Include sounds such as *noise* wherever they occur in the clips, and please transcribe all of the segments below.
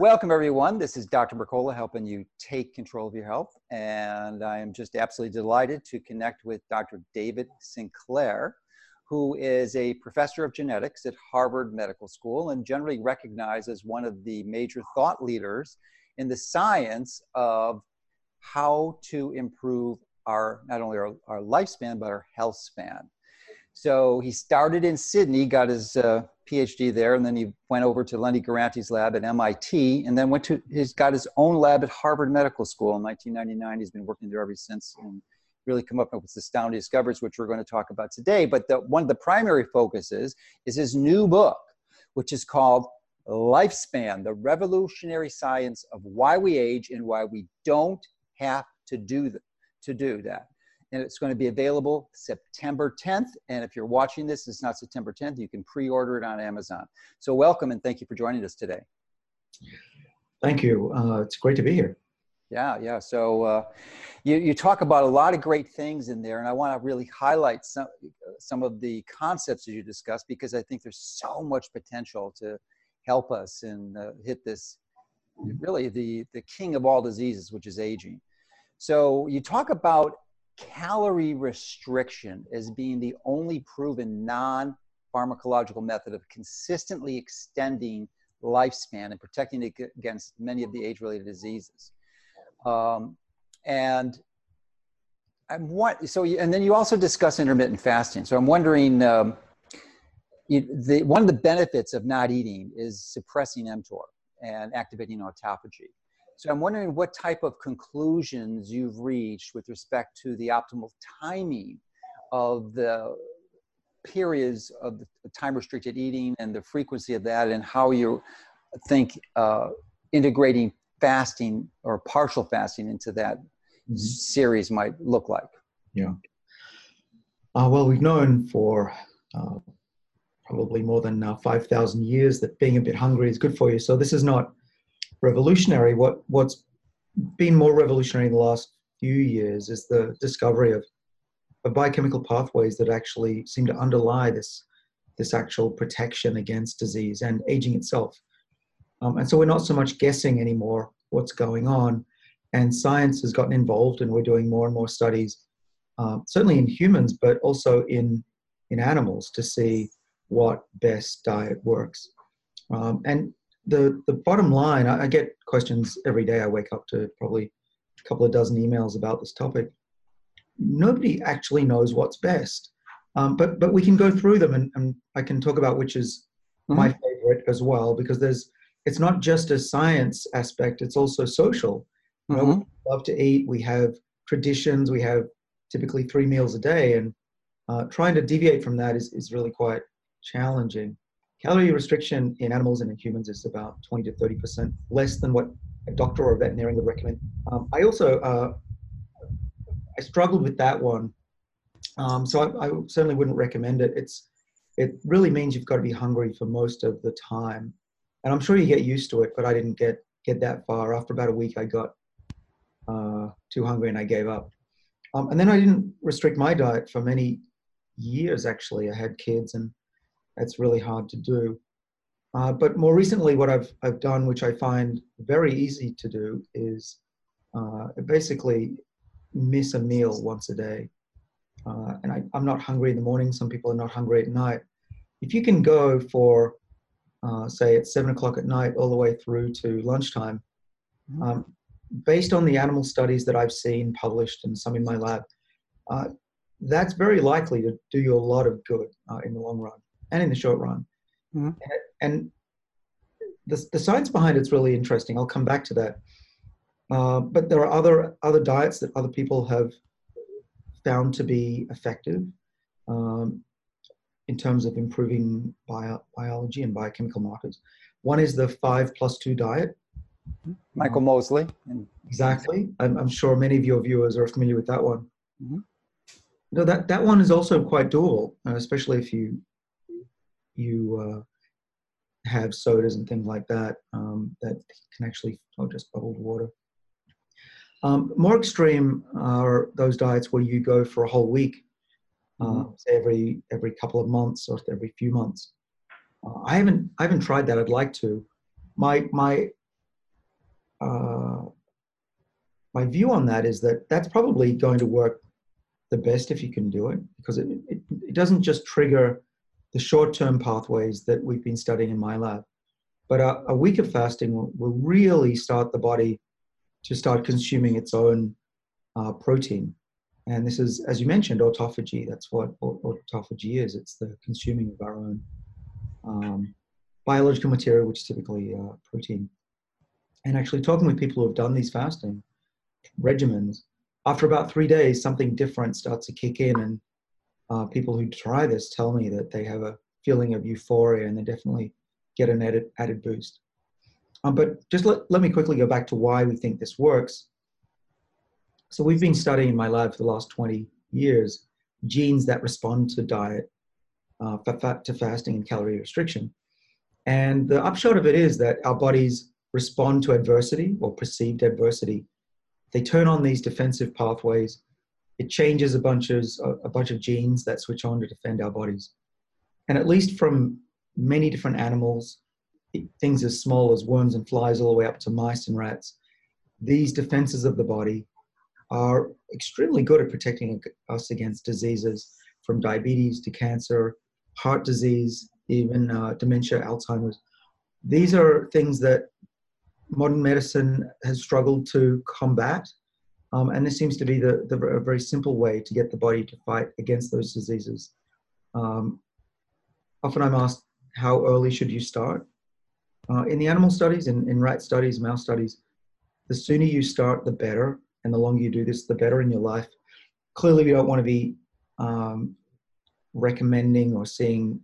Welcome, everyone. This is Dr. Mercola helping you take control of your health. And I am just absolutely delighted to connect with Dr. David Sinclair, who is a professor of genetics at Harvard Medical School and generally recognized as one of the major thought leaders in the science of how to improve our not only our, our lifespan but our health span. So he started in Sydney, got his uh, PhD there, and then he went over to Lenny Guarente's lab at MIT, and then went to he's got his own lab at Harvard Medical School in 1999. He's been working there ever since, and really come up with astounding discoveries, which we're going to talk about today. But the, one of the primary focuses is his new book, which is called Lifespan: The Revolutionary Science of Why We Age and Why We Don't Have to Do the, to do that and it's going to be available September 10th. And if you're watching this, it's not September 10th, you can pre-order it on Amazon. So welcome and thank you for joining us today. Thank you. Uh, it's great to be here. Yeah, yeah. So uh, you, you talk about a lot of great things in there, and I want to really highlight some, some of the concepts that you discussed because I think there's so much potential to help us and uh, hit this really the, the king of all diseases, which is aging. So you talk about calorie restriction as being the only proven non pharmacological method of consistently extending lifespan and protecting against many of the age related diseases. Um, and I'm what so you, and then you also discuss intermittent fasting. So I'm wondering um, you, the, one of the benefits of not eating is suppressing mTOR and activating autophagy. So I'm wondering what type of conclusions you've reached with respect to the optimal timing of the periods of the time restricted eating and the frequency of that and how you think uh, integrating fasting or partial fasting into that mm-hmm. series might look like. Yeah. Uh, well, we've known for uh, probably more than uh, 5,000 years that being a bit hungry is good for you. So this is not revolutionary. What what's been more revolutionary in the last few years is the discovery of, of biochemical pathways that actually seem to underlie this this actual protection against disease and aging itself. Um, and so we're not so much guessing anymore what's going on. And science has gotten involved, and we're doing more and more studies, uh, certainly in humans, but also in in animals to see what best diet works. Um, and the the bottom line, I, I, get questions every day. I wake up to probably a couple of dozen emails about this topic. Nobody actually knows what's best, um, but but we can go through them, and, and I can talk about which is mm-hmm. my favorite as well, because there's it's not just a science aspect; it's also social. You know, mm-hmm. we love to eat. We have traditions. We have typically three meals a day, and uh, trying to deviate from that is, is really quite challenging. Calorie restriction in animals and in humans is about 20 to 30% less than what a doctor or a veterinarian would recommend. Um, I also uh, I struggled with that one, um, so I, I, certainly wouldn't recommend it. It's it really means you've got to be hungry for most of the time, and I'm sure you get used to it. But I didn't get get that far. After about a week, I got uh, too hungry and I gave up. Um, and then I didn't restrict my diet for many years. Actually, I had kids and that's really hard to do. Uh, but more recently, what I've, I've done, which I find very easy to do, is uh, basically miss a meal once a day. Uh, and I, am not hungry in the morning. Some people are not hungry at night. If you can go for, uh, say, at seven o'clock at night all the way through to lunchtime, mm-hmm. um, based on the animal studies that I've seen published and some in my lab, uh, that's very likely to do you a lot of good uh, in the long run and in the short run. Mm-hmm. And, the, the science behind it's really interesting. I'll come back to that. Uh, but there are other other diets that other people have found to be effective um, in terms of improving bio, biology and biochemical markers. One is the five plus two diet. Mm-hmm. Michael um, Mosley. Exactly. I'm, I'm, sure many of your viewers are familiar with that one. Mm-hmm. No, that, that one is also quite doable, uh, especially if you you uh, have sodas and things like that um, that can actually oh, just bubbled water. Um, more extreme are those diets where you go for a whole week, uh, mm-hmm. say every every couple of months or every few months. Uh, I haven't I haven't tried that. I'd like to. My my uh, my view on that is that that's probably going to work the best if you can do it because it, it, it doesn't just trigger the short-term pathways that we've been studying in my lab. But a, a week of fasting will, will, really start the body to start consuming its own uh, protein. And this is as you mentioned autophagy. That's what autophagy is. It's the consuming of our own um, biological material which is typically uh, protein. And actually talking with people who have done these fasting regimens, after about three days, something different starts to kick in. And uh, people who try this tell me that they have a feeling of euphoria and they definitely get an added, added boost. Um, but just let, let me quickly go back to why we think this works. So we've been studying in my lab for the last 20 years genes that respond to diet, uh, to fasting and calorie restriction. And the upshot of it is that our bodies respond to adversity or perceived adversity. They turn on these defensive pathways. It changes a bunch of, a bunch of genes that switch on to defend our bodies. And at least from many different animals, things as small as worms and flies, all the way up to mice and rats, these defenses of the body are extremely good at protecting us against diseases from diabetes to cancer, heart disease, even uh, dementia, Alzheimer's. These are things that modern medicine has struggled to combat. Um, and this seems to be the, the, a very simple way to get the body to fight against those diseases. Um, often I'm asked, how early should you start? Uh, in the animal studies, in, in rat studies, mouse studies, the sooner you start, the better. And the longer you do this, the better in your life. Clearly, we don't want to be um, recommending or seeing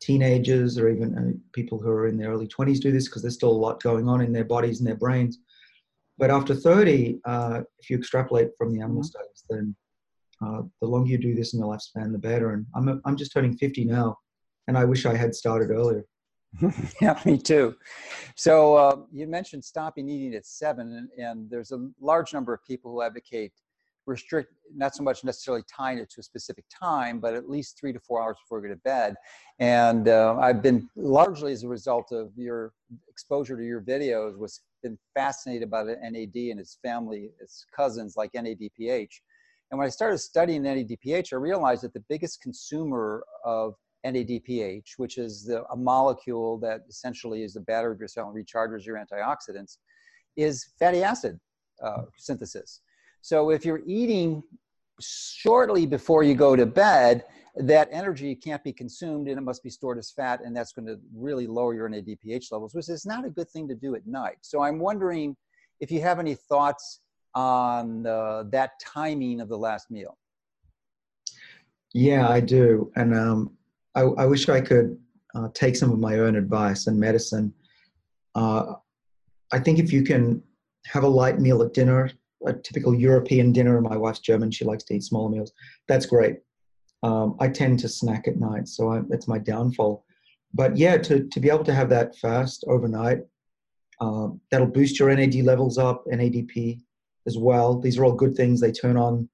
teenagers or even uh, people who are in their early 20s do this because there's still a lot going on in their bodies and their brains. But after 30, uh, if you extrapolate from the animal mm-hmm. studies, then uh, the longer you do this in your lifespan, the better. And I'm, a, I'm just turning 50 now, and I wish I had started earlier. *laughs* yeah, me too. So uh, you mentioned stopping eating at seven, and, and, there's a large number of people who advocate restrict not so much necessarily tying it to a specific time, but at least three to four hours before you go to bed. And uh, I've been largely as a result of your exposure to your videos was been fascinated by the NAD and its family, its cousins like NADPH. And when I started studying NADPH, I realized that the biggest consumer of NADPH, which is the, a molecule that essentially is the battery of your cell and recharges your antioxidants, is fatty acid uh, synthesis. So if you're eating shortly before you go to bed, that energy can't be consumed and it must be stored as fat, and that's going to really lower your NADPH levels, which is not a good thing to do at night. So I'm wondering if you have any thoughts on that timing of the last meal. Yeah, I do, and um, I, I, wish I could uh, take some of my own advice and medicine. Uh, I think if you can have a light meal at dinner, a typical European dinner. My wife's German; she likes to eat smaller meals. That's great. Um, I tend to snack at night, so I, that's my downfall. But yeah, to to be able to have that fast overnight, um, that'll boost your NAD levels up, NADP as well. These are all good things. They turn on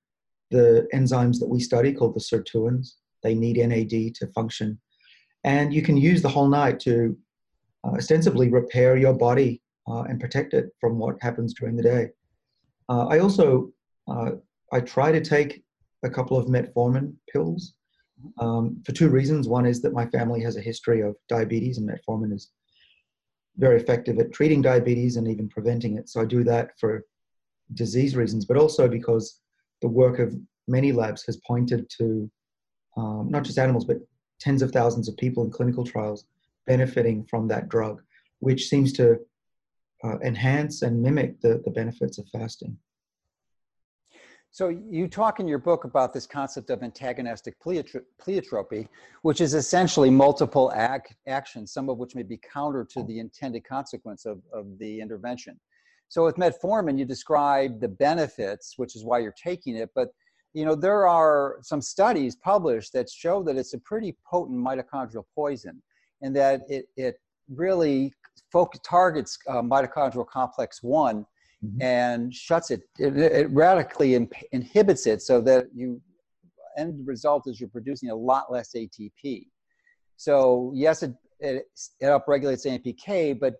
the enzymes that we study called the sirtuins. They need NAD to function, and you can use the whole night to uh, ostensibly repair your body uh, and protect it from what happens during the day. Uh, I also uh, I try to take a couple of metformin pills um, for two reasons. One is that my family has a history of diabetes, and metformin is very effective at treating diabetes and even preventing it. So I do that for disease reasons, but also because the work of many labs has pointed to um, not just animals, but tens of thousands of people in clinical trials benefiting from that drug, which seems to uh, enhance and mimic the, the benefits of fasting. So you talk in your book about this concept of antagonistic pleiotropy, which is essentially multiple ac- actions, some of which may be counter to the intended consequence of, of the intervention. So with metformin, you describe the benefits, which is why you're taking it, but you know there are some studies published that show that it's a pretty potent mitochondrial poison, and that it it really focus, targets uh, mitochondrial complex one mm-hmm. and shuts it. It, it radically imp- inhibits it so that you end result is you're producing a lot less ATP. So yes, it, it, it upregulates AMPK, but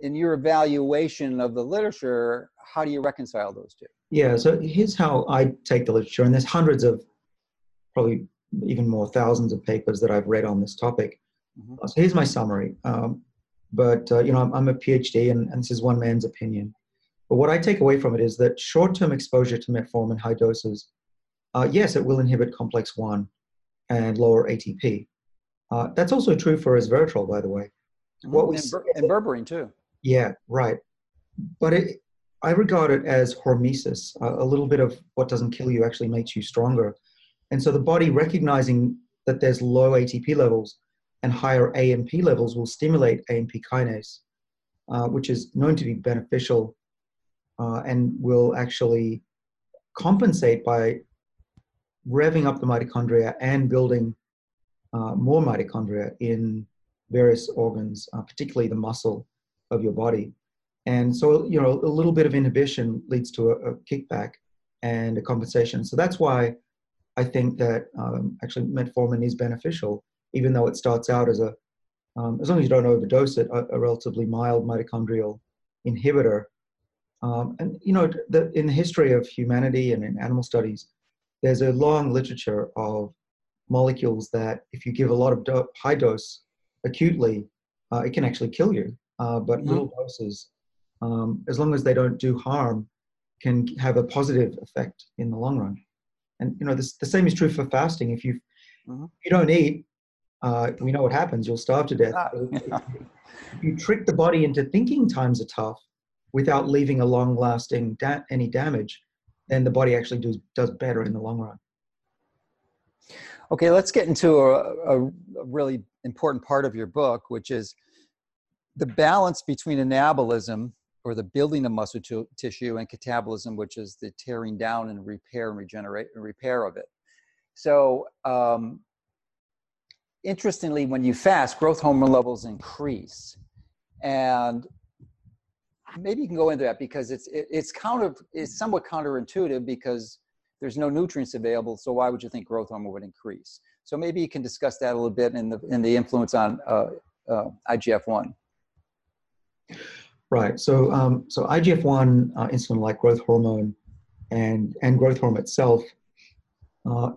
in your evaluation of the literature, how do you reconcile those two? Yeah, so here's how I take the literature, and there's hundreds of, probably even more, thousands of papers that I've read on this topic. Mm-hmm. So here's my summary. Um, but uh, you know, I'm, I'm, a PhD, and, and this is one man's opinion. But what I take away from it is that short-term exposure to metformin high doses, uh, yes, it will inhibit complex one and lower ATP. Uh, that's also true for resveratrol, by the way. Mm-hmm. What we and, ber- and berberine too. Yeah, right. But it, I regard it as hormesis. A little bit of what doesn't kill you actually makes you stronger. And so the body recognizing that there's low ATP levels and higher AMP levels will stimulate AMP kinase, uh, which is known to be beneficial uh, and will actually compensate by revving up the mitochondria and building uh, more mitochondria in various organs, uh, particularly the muscle of your body. And so, you know, a little bit of inhibition leads to a, a kickback and a compensation. So that's why I think that um, actually metformin is beneficial, even though it starts out as a, um, as long as you don't overdose it, a, a relatively mild mitochondrial inhibitor. Um, and you know, the, in the history of humanity and in animal studies, there's a long literature of molecules that, if you give a lot of do- high dose acutely, uh, it can actually kill you. Uh, but mm-hmm. little doses, um, as long as they don't do harm, can have a positive effect in the long run. And you know, this, the same is true for fasting. If you mm-hmm. you don't eat, uh, we know what happens. You'll starve to death. Ah, yeah. *laughs* you trick the body into thinking times are tough without leaving a long-lasting da- any damage, then the body actually does does better in the long run. Okay, let's get into a, a, really important part of your book, which is the balance between anabolism or the building of muscle t- tissue and catabolism, which is the tearing down and repair and regenerate and repair of it. So, um, interestingly, when you fast, growth hormone levels increase, and maybe you can go into that because it's it, it's counter it's somewhat counterintuitive because there's no nutrients available. So why would you think growth hormone would increase? So maybe you can discuss that a little bit in the in the influence on uh, uh, IGF one. Right. So, um, so IGF-1 uh, insulin-like growth hormone and, and growth hormone itself uh,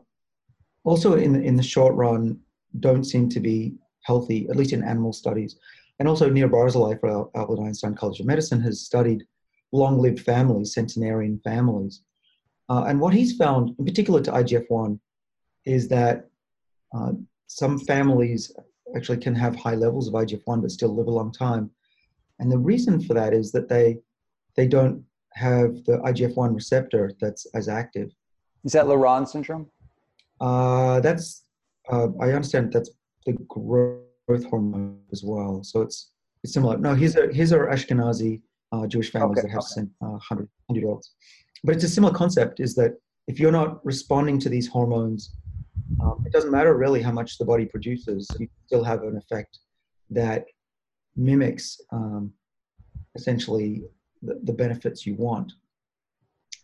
also in in the short run don't seem to be healthy, at least in animal studies. And also Nir Barzilai for Albert Einstein College of Medicine has studied long-lived families, centenarian families. Uh, and what he's found, in particular to IGF-1, is that uh, some families actually can have high levels of IGF-1 but still live a long time. And the reason for that is that they they don't have the IGF-1 receptor that's as active. Is that Laron syndrome? Uh, that's uh, I understand that's the growth hormone as well. So it's it's similar. No, here's a here's our Ashkenazi uh, Jewish families okay, that have okay. uh, 100, 100 year olds. But it's a similar concept. Is that if you're not responding to these hormones, um, it doesn't matter really how much the body produces. You still have an effect that mimics um, essentially the, the, benefits you want.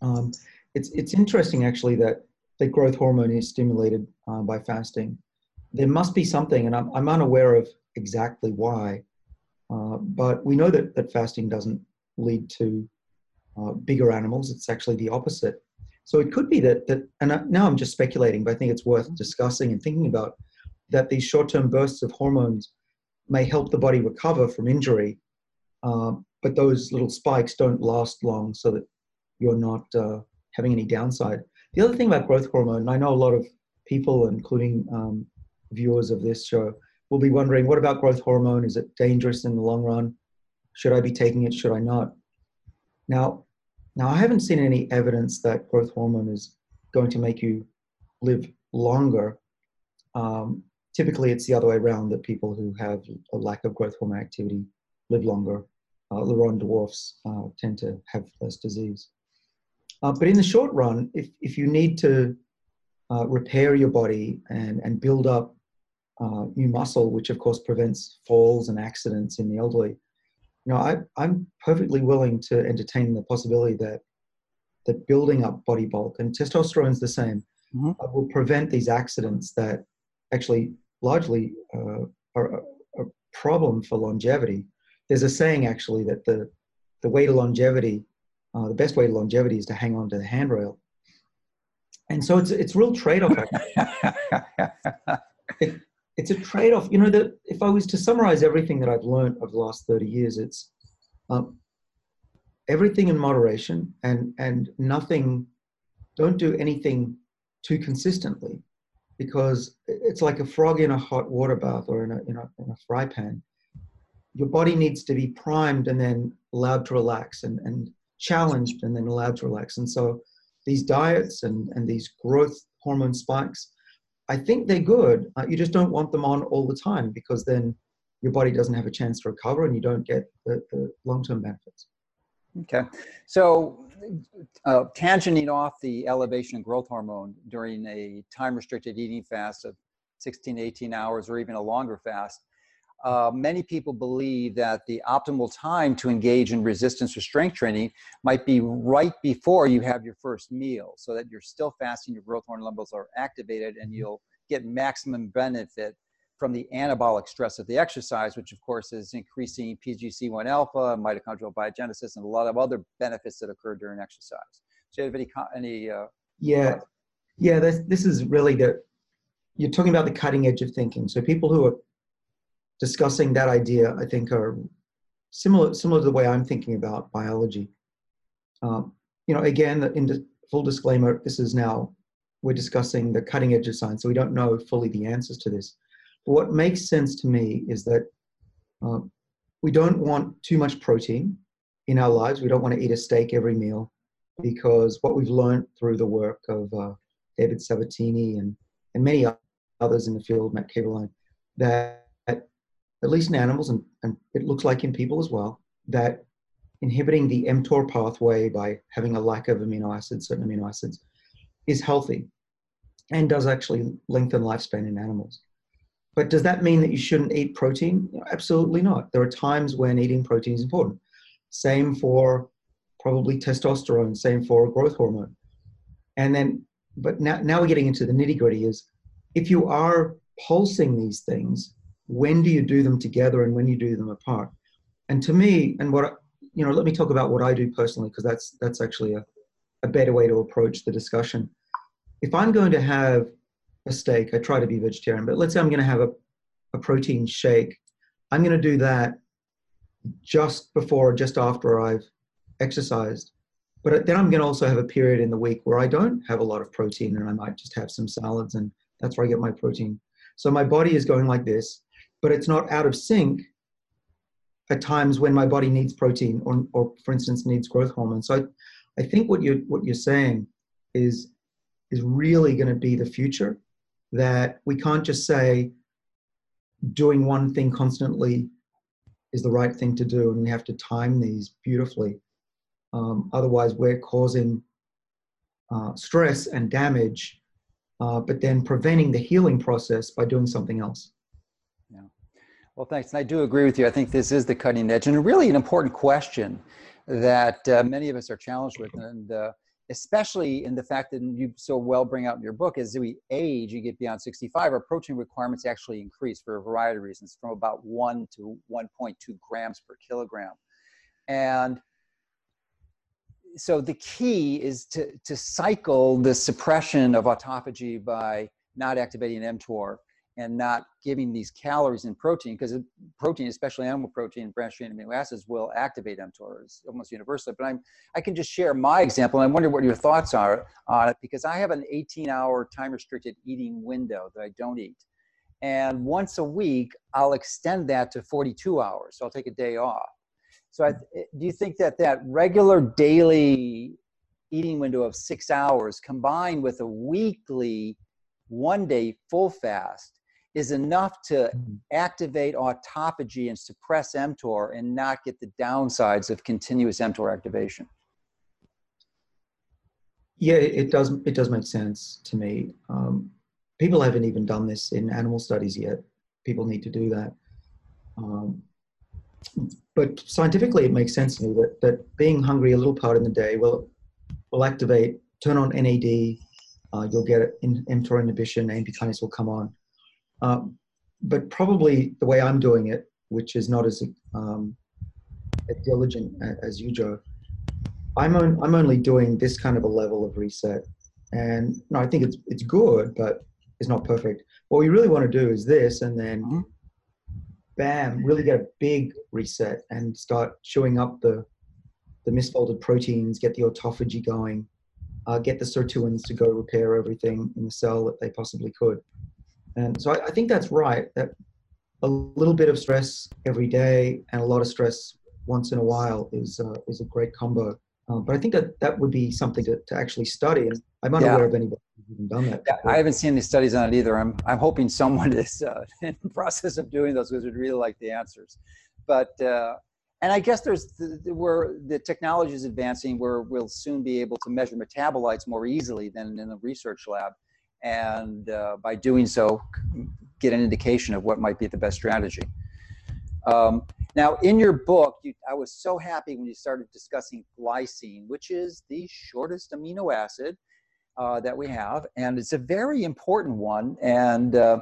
Um, it's, it's interesting actually that the growth hormone is stimulated uh, by fasting. There must be something, and I'm, I'm unaware of exactly why, uh, but we know that, that fasting doesn't lead to uh, bigger animals. It's actually the opposite. So it could be that, that and now I'm just speculating, but I think it's worth discussing and thinking about that these short term bursts of hormones may help the body recover from injury, uh, but those little spikes don't last long so that you're not uh, having any downside. The other thing about growth hormone, I know a lot of people, including um, viewers of this show, will be wondering what about growth hormone? Is it dangerous in the long run? Should I be taking it? Should I not? Now, now I haven't seen any evidence that growth hormone is going to make you live longer. Um, typically it's the other way around that people who have a lack of growth hormone activity live longer. Uh, Laron dwarfs uh, tend to have less disease. Uh, but in the short run, if, if you need to uh, repair your body and, and build up uh, new muscle, which of course prevents falls and accidents in the elderly, you know, I, I'm perfectly willing to entertain the possibility that that building up body bulk and testosterone is the same mm-hmm. Uh, will prevent these accidents that actually largely uh, are a, a, problem for longevity. there's a saying actually that the the way to longevity, uh, the best way to longevity is to hang on to the handrail. And so it's it's real trade off. *laughs* it, it's a trade off. You know that if I was to summarize everything that I've learned over the last thirty years, it's um, everything in moderation and and nothing. Don't do anything too consistently, because it's like a frog in a hot water bath or in a in a, in a fry pan your body needs to be primed and then allowed to relax and, and challenged and then allowed to relax. And so these diets and, and these growth hormone spikes, I think they're good. Uh, you just don't want them on all the time because then your body doesn't have a chance to recover and you don't get the, the long term benefits. Okay. So, uh, tangenting off the elevation in growth hormone during a time restricted eating fast of 16 18 hours or even a longer fast uh, many people believe that the optimal time to engage in resistance or strength training might be right before you have your first meal so that you're still fasting, your growth hormone levels are activated, and mm-hmm. you'll get maximum benefit from the anabolic stress of the exercise, which of course is increasing PGC1 alpha, mitochondrial biogenesis, and a lot of other benefits that occur during exercise. So, you have any, any uh, yeah, yeah, this, this is really the, you're talking about the cutting edge of thinking. So, people who are discussing that idea, I think, are similar similar to the way I'm thinking about biology. Um, you know, again, in full disclaimer, this is now we're discussing the cutting edge of science, so we don't know fully the answers to this. But what makes sense to me is that uh, we don't want too much protein in our lives. We don't want to eat a steak every meal because what we've learned through the work of uh, David Sabatini and, and many others in the field, Matt Kaeberlein, that at least in animals, and, and it looks like in people as well, that inhibiting the mTOR pathway by having a lack of amino acids, certain amino acids, is healthy and does actually lengthen lifespan in animals. But does that mean that you shouldn't eat protein? Absolutely not. There are times when eating protein is important. Same for probably testosterone, same for growth hormone. And then, but now, now we're getting into the nitty gritty is if you are pulsing these things, when do you do them together and when you do them apart? And to me and what you know let me talk about what i do personally because that's that's actually a, a better way to approach the discussion. If i'm going to have a steak i try to be vegetarian but let's say i'm going to have a, a protein shake. I'm going to do that just before or just after i've exercised. But then i'm going to also have a period in the week where i don't have a lot of protein and i might just have some salads and that's where i get my protein. So my body is going like this but it's not out of sync at times when my body needs protein or, or for instance needs growth hormone so I, I think what you're what you're saying is is really going to be the future that we can't just say doing one thing constantly is the right thing to do and we have to time these beautifully. Um, otherwise we're causing uh, stress and damage uh, but then preventing the healing process by doing something else well, thanks. And I do agree with you. I think this is the cutting edge and really an important question that uh, many of us are challenged with. And uh, especially in the fact that you so well bring out in your book, as we age, you get beyond 65, our protein requirements actually increase for a variety of reasons from about 1 to 1.2 grams per kilogram. And so the key is to, to cycle the suppression of autophagy by not activating mTOR and not giving these calories and protein because protein, especially animal protein, branched chain amino acids, will activate mTOR. It's almost universal. But I'm, I can just share my example. And I wonder what your thoughts are on it because I have an 18-hour time-restricted eating window that I don't eat, and once a week I'll extend that to 42 hours. So I'll take a day off. So I, do you think that that regular daily eating window of six hours combined with a weekly one day full fast is enough to mm-hmm. activate autophagy and suppress mTOR and not get the downsides of continuous mTOR activation. Yeah, it does. It does make sense to me. Um, people haven't even done this in animal studies yet. People need to do that. Um, but scientifically, it makes sense to me that, that being hungry a little part in the day will will activate, turn on NAD, uh, you'll get in, mTOR inhibition, AMP kinase will come on. Um, but probably the way I'm doing it, which is not as um, as diligent as you, Joe. I'm on, I'm only doing this kind of a level of reset, and no, I think it's it's good, but it's not perfect. What we really want to do is this, and then mm-hmm. bam, really get a big reset and start chewing up the the misfolded proteins, get the autophagy going, uh, get the sirtuins to go repair everything in the cell that they possibly could. And so I, I think that's right. That a little bit of stress every day and a lot of stress once in a while is uh, is a great combo. Um, but I think that that would be something to, to actually study. And I'm unaware yeah. of anybody who's even done that. Yeah, I haven't seen any studies on it either. I'm I'm hoping someone *laughs* is uh, in the process of doing those because we'd really like the answers. But uh, and I guess there's the, the, where the technology is advancing, where we'll soon be able to measure metabolites more easily than in the research lab, and uh, by doing so, get an indication of what might be the best strategy. Um, now, in your book, you, I was so happy when you started discussing glycine, which is the shortest amino acid uh, that we have, and it's a very important one. And uh,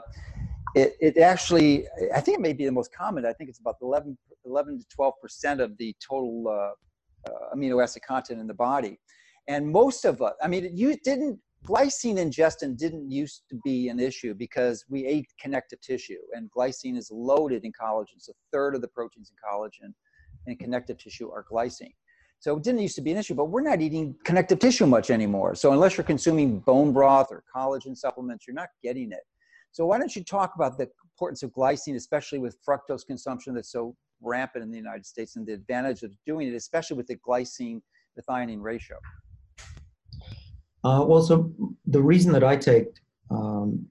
it, it actually, I think it may be the most common. I think it's about 11, 11 to 12 percent of the total uh, uh, amino acid content in the body. And most of us, I mean, you didn't glycine ingestion didn't used to be an issue because we ate connective tissue and glycine is loaded in collagen. So a third of the proteins in collagen and connective tissue are glycine. So it didn't used to be an issue, but we're not eating connective tissue much anymore. So unless you're consuming bone broth or collagen supplements, you're not getting it. So why don't you talk about the importance of glycine, especially with fructose consumption that's so rampant in the United States and the advantage of doing it, especially with the glycine methionine ratio? Uh, well, so the reason that I take um,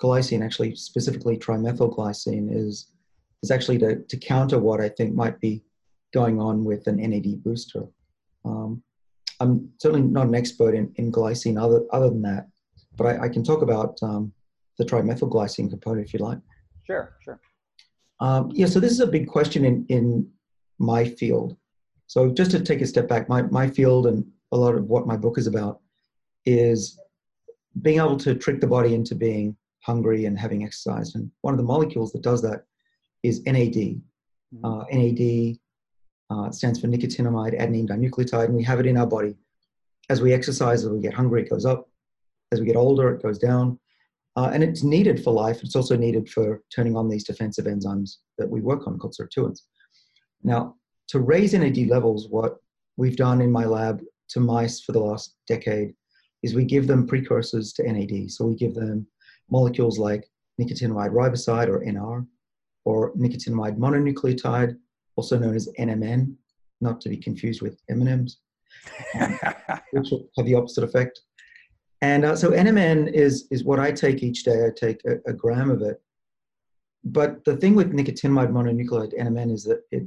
glycine, actually specifically trimethylglycine, is is actually to, to counter what I think might be going on with an NAD booster. Um, I'm certainly not an expert in, in glycine other, other than that, but I, I can talk about um, the trimethylglycine component if you like. Sure, sure. Um, yeah, so this is a big question in, in my field. So just to take a step back, my, my field and a lot of what my book is about is being able to trick the body into being hungry and having exercise. And one of the molecules that does that is NAD. Mm-hmm. Uh, NAD uh, stands for nicotinamide adenine dinucleotide, and we have it in our body. As we exercise, as we get hungry, it goes up. As we get older, it goes down. Uh, and it's needed for life. It's also needed for turning on these defensive enzymes that we work on called sirtuins. Now, to raise NAD levels, what we've done in my lab to mice for the last decade is we give them precursors to NAD. So we give them molecules like nicotinamide riboside or NR, or nicotinamide mononucleotide, also known as NMN, not to be confused with M&Ms, *laughs* which have the opposite effect. And uh, so NMN is, is what I take each day. I take a, a gram of it. But the thing with nicotinamide mononucleotide NMN is that it,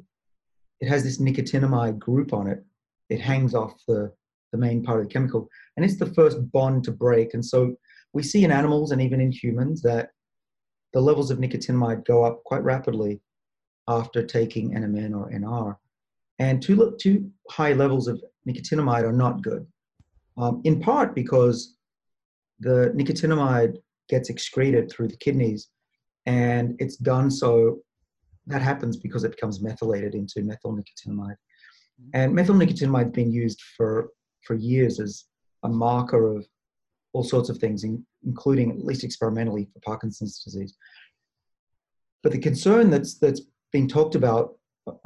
it has this nicotinamide group on it, it hangs off the, the main part of the chemical. And it's the first bond to break. And so we see in animals and even in humans that the levels of nicotinamide go up quite rapidly after taking NMN or NR. And too, too high levels of nicotinamide are not good, um, in part because the nicotinamide gets excreted through the kidneys and it's done so that happens because it becomes methylated into methyl nicotinamide and methyl nicotinamide has been used for, for years as a marker of all sorts of things, in, including at least experimentally for Parkinson's disease. But the concern that's, that's being talked about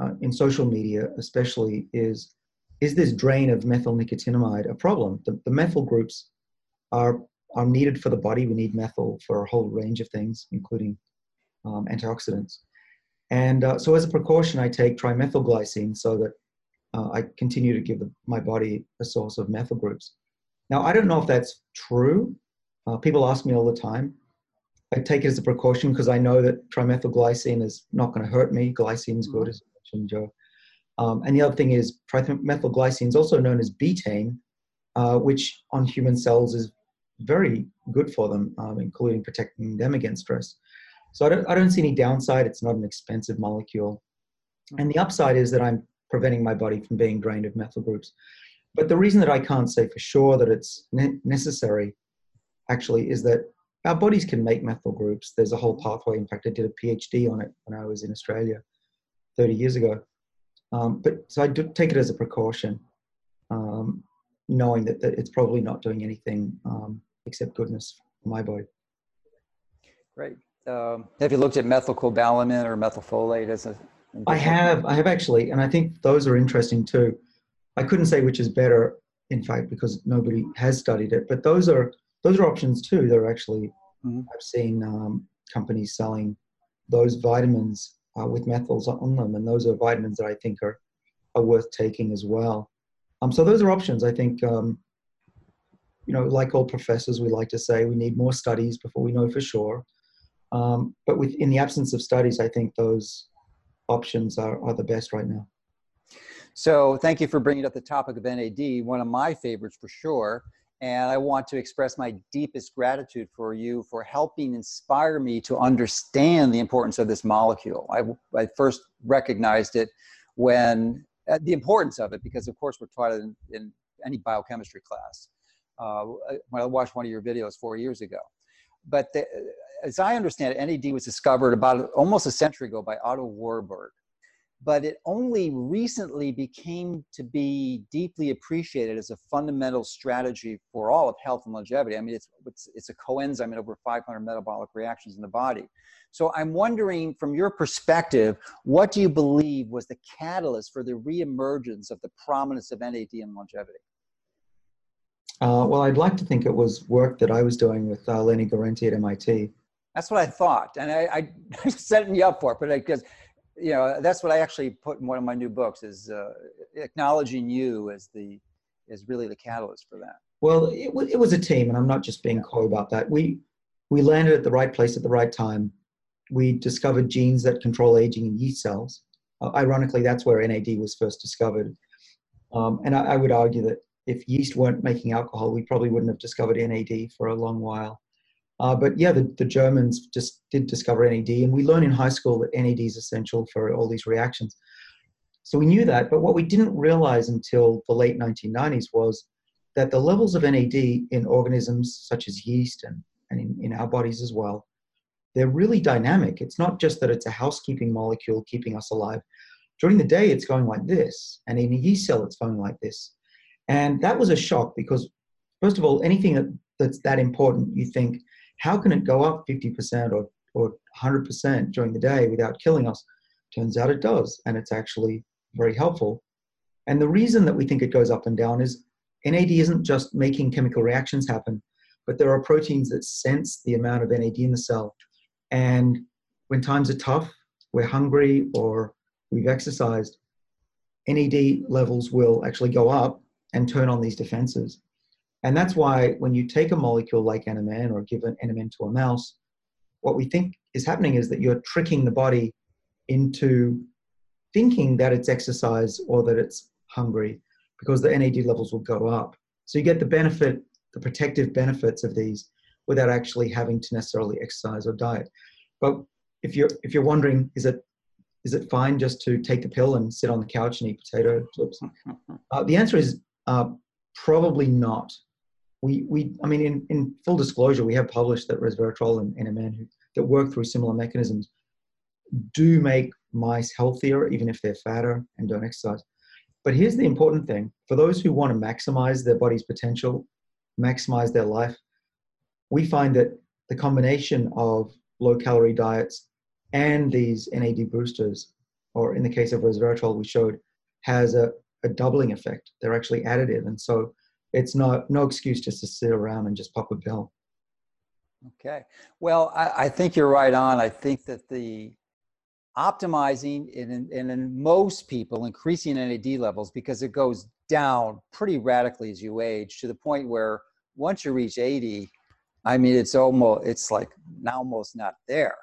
uh, in social media, especially, is is this drain of methyl nicotinamide a problem? The, the methyl groups are, are needed for the body. We need methyl for a whole range of things, including um, antioxidants. And uh, so, as a precaution, I take trimethylglycine so that uh, I continue to give the, my body a source of methyl groups. Now, I don't know if that's true. Uh, people ask me all the time. I take it as a precaution because I know that trimethylglycine is not going to hurt me. Glycine is good, as you mentioned, Joe. Um, and the other thing is trimethylglycine is also known as betaine, uh, which on human cells is very good for them, um, including protecting them against stress. So I don't, I don't see any downside. It's not an expensive molecule. And the upside is that I'm preventing my body from being drained of methyl groups. But the reason that I can't say for sure that it's ne- necessary actually is that our bodies can make methyl groups. There's a whole pathway. In fact, I did a PhD on it when I was in Australia 30 years ago. Um, but so I do take it as a precaution, um, knowing that, that it's probably not doing anything um, except goodness for my body. Great. Um, have you looked at methylcobalamin or methylfolate as a? I have, I have actually, and I think those are interesting too. I couldn't say which is better, in fact, because nobody has studied it. But those are those are options too. They're actually mm-hmm. I've seen um, companies selling those vitamins uh, with methyls on them, and those are vitamins that I think are are worth taking as well. Um, so those are options. I think um, you know, like all professors, we like to say we need more studies before we know for sure. Um, but with in the absence of studies, I think those options are, are the best right now. So thank you for bringing up the topic of NAD, one of my favorites for sure. And I want to express my deepest gratitude for you for helping inspire me to understand the importance of this molecule. I, I first recognized it when uh, the importance of it, because of course we're taught it in, in any biochemistry class. Uh, when I watched one of your videos four years ago. But the, as I understand it, NAD was discovered about almost a century ago by Otto Warburg but it only recently became to be deeply appreciated as a fundamental strategy for all of health and longevity. I mean, it's, it's, it's a coenzyme in over 500 metabolic reactions in the body. So I'm wondering, from your perspective, what do you believe was the catalyst for the reemergence of the prominence of NAD in longevity? Uh, well, I'd like to think it was work that I was doing with uh, Lenny Guarente at MIT. That's what I thought, and I, I *laughs* setting you up for it, but because you know that's what i actually put in one of my new books is uh, acknowledging you as the is really the catalyst for that. Well it, w- it was a team and i'm not just being coy about that. We we landed at the right place at the right time. We discovered genes that control aging in yeast cells. Uh, ironically that's where nad was first discovered. Um, and I, I would argue that if yeast weren't making alcohol we probably wouldn't have discovered nad for a long while uh, but yeah, the, the Germans just did discover NAD, and we learn in high school that NAD is essential for all these reactions. So we knew that, but what we didn't realize until the late 1990s was that the levels of NAD in organisms such as yeast and, and in, in our bodies as well, they're really dynamic. It's not just that it's a housekeeping molecule keeping us alive. During the day, it's going like this, and in a yeast cell, it's going like this. And that was a shock because, first of all, anything that, that's that important, you think, how can it go up 50% or, or 100% during the day without killing us? Turns out it does, and it's actually very helpful. And the reason that we think it goes up and down is NAD isn't just making chemical reactions happen, but there are proteins that sense the amount of NAD in the cell. And when times are tough, we're hungry, or we've exercised, NAD levels will actually go up and turn on these defenses. And that's why when you take a molecule like NMN or give an NMN to a mouse, what we think is happening is that you're tricking the body into thinking that it's exercise or that it's hungry because the NAD levels will go up. So you get the benefit, the protective benefits of these without actually having to necessarily exercise or diet. But if you're if you're wondering, is it is it fine just to take the pill and sit on the couch and eat potato chips? *laughs* Uh, the answer is uh, probably not we, we I mean, in, in full disclosure, we have published that resveratrol and NMN who, that work through similar mechanisms do make mice healthier, even if they're fatter and don't exercise. But here's the important thing for those who want to maximize their body's potential, maximize their life, we find that the combination of low calorie diets and these NAD boosters, or in the case of resveratrol, we showed has a, a doubling effect. They're actually additive. And so it's not no excuse just to sit around and just pop a pill. Okay. Well, I, I think you're right on. I think that the optimizing and in, most people increasing NAD levels because it goes down pretty radically as you age to the point where once you reach 80, I mean, it's almost, it's like almost not there,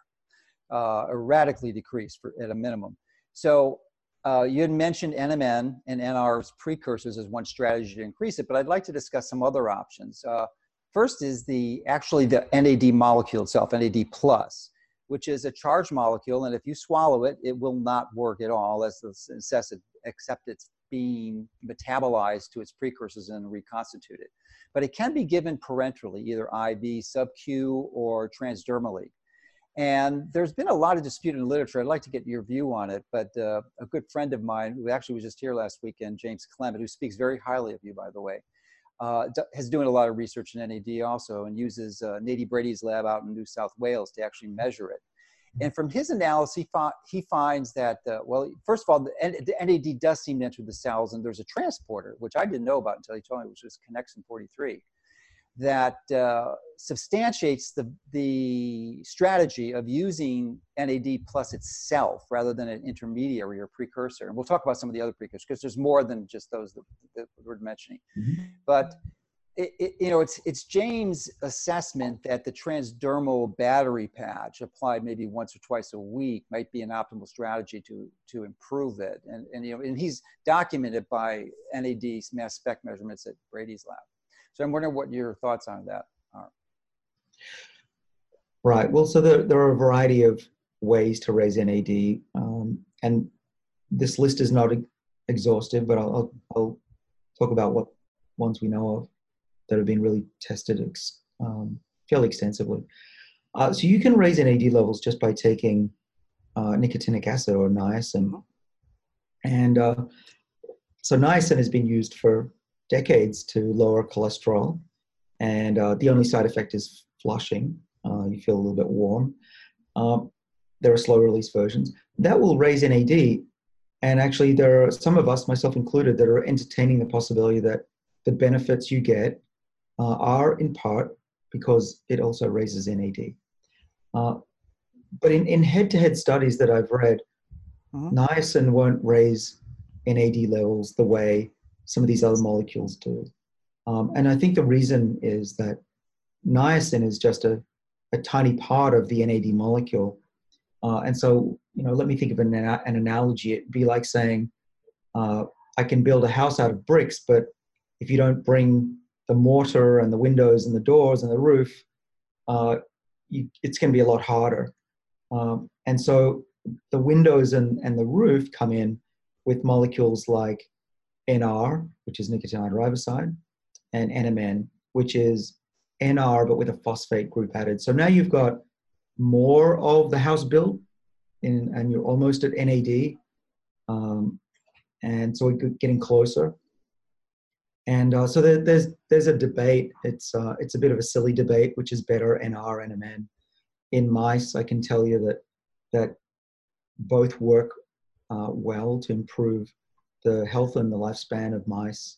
uh, radically decreased for, at a minimum. So uh, you had mentioned NMN and NR's precursors as one strategy to increase it, but I'd like to discuss some other options. Uh, first is the actually the NAD molecule itself, NAD plus, which is a charged molecule, and if you swallow it, it will not work at all as the except it's being metabolized to its precursors and reconstituted. But it can be given parenterally, either IV, sub-Q, or transdermally. And there's been a lot of disputed literature. I'd like to get your view on it, but uh, a good friend of mine, who actually was just here last weekend, James Clement, who speaks very highly of you, by the way, uh, has doing a lot of research in NAD also and uses uh, Nady Braidy's lab out in New South Wales to actually measure it. And from his analysis, he, fi- he finds that, uh, well, first of all, the, N- the NAD does seem to enter the cells, and there's a transporter, which I didn't know about until he told me, which was Connexin 43 that uh, substantiates the, the strategy of using NAD plus itself rather than an intermediary or precursor. And we'll talk about some of the other precursors because there's more than just those that, that we're mentioning. Mm-hmm. But it, it, you know, it's it's James' assessment that the transdermal battery patch applied maybe once or twice a week might be an optimal strategy to to improve it. And and you know, and he's documented by NAD mass spec measurements at Braidy's lab. So I'm wondering what your thoughts on that are. Right. Well, so there, there are a variety of ways to raise NAD, um, and this list is not exhaustive, but I'll, I'll, talk about what ones we know of that have been really tested ex, um, fairly extensively. Uh, so you can raise NAD levels just by taking uh, nicotinic acid or niacin, mm-hmm. and uh, so niacin has been used for decades to lower cholesterol, and uh, the only side effect is flushing. Uh, you feel a little bit warm. Um, there are slow release versions that will raise NAD, and actually, there are some of us, myself included, that are entertaining the possibility that the benefits you get uh, are in part because it also raises NAD. Uh, but in, in head-to-head studies that I've read, mm-hmm. niacin won't raise NAD levels the way some of these other molecules do. Um, and I think the reason is that niacin is just a, a tiny part of the NAD molecule. Uh, and so, you know, let me think of an, an analogy. It'd be like saying, uh, I can build a house out of bricks, but if you don't bring the mortar and the windows and the doors and the roof, uh, you, it's going to be a lot harder. Um, and so the windows and, and the roof come in with molecules like NR, which is nicotinamide riboside, and NMN, which is NR but with a phosphate group added. So now you've got more of the house built, in, and you're almost at NAD, um, and so we're getting closer. And uh, so there, there's there's a debate. It's uh, it's a bit of a silly debate, which is better NR and NMN. In mice, I can tell you that that both work uh, well to improve the health and the lifespan of mice.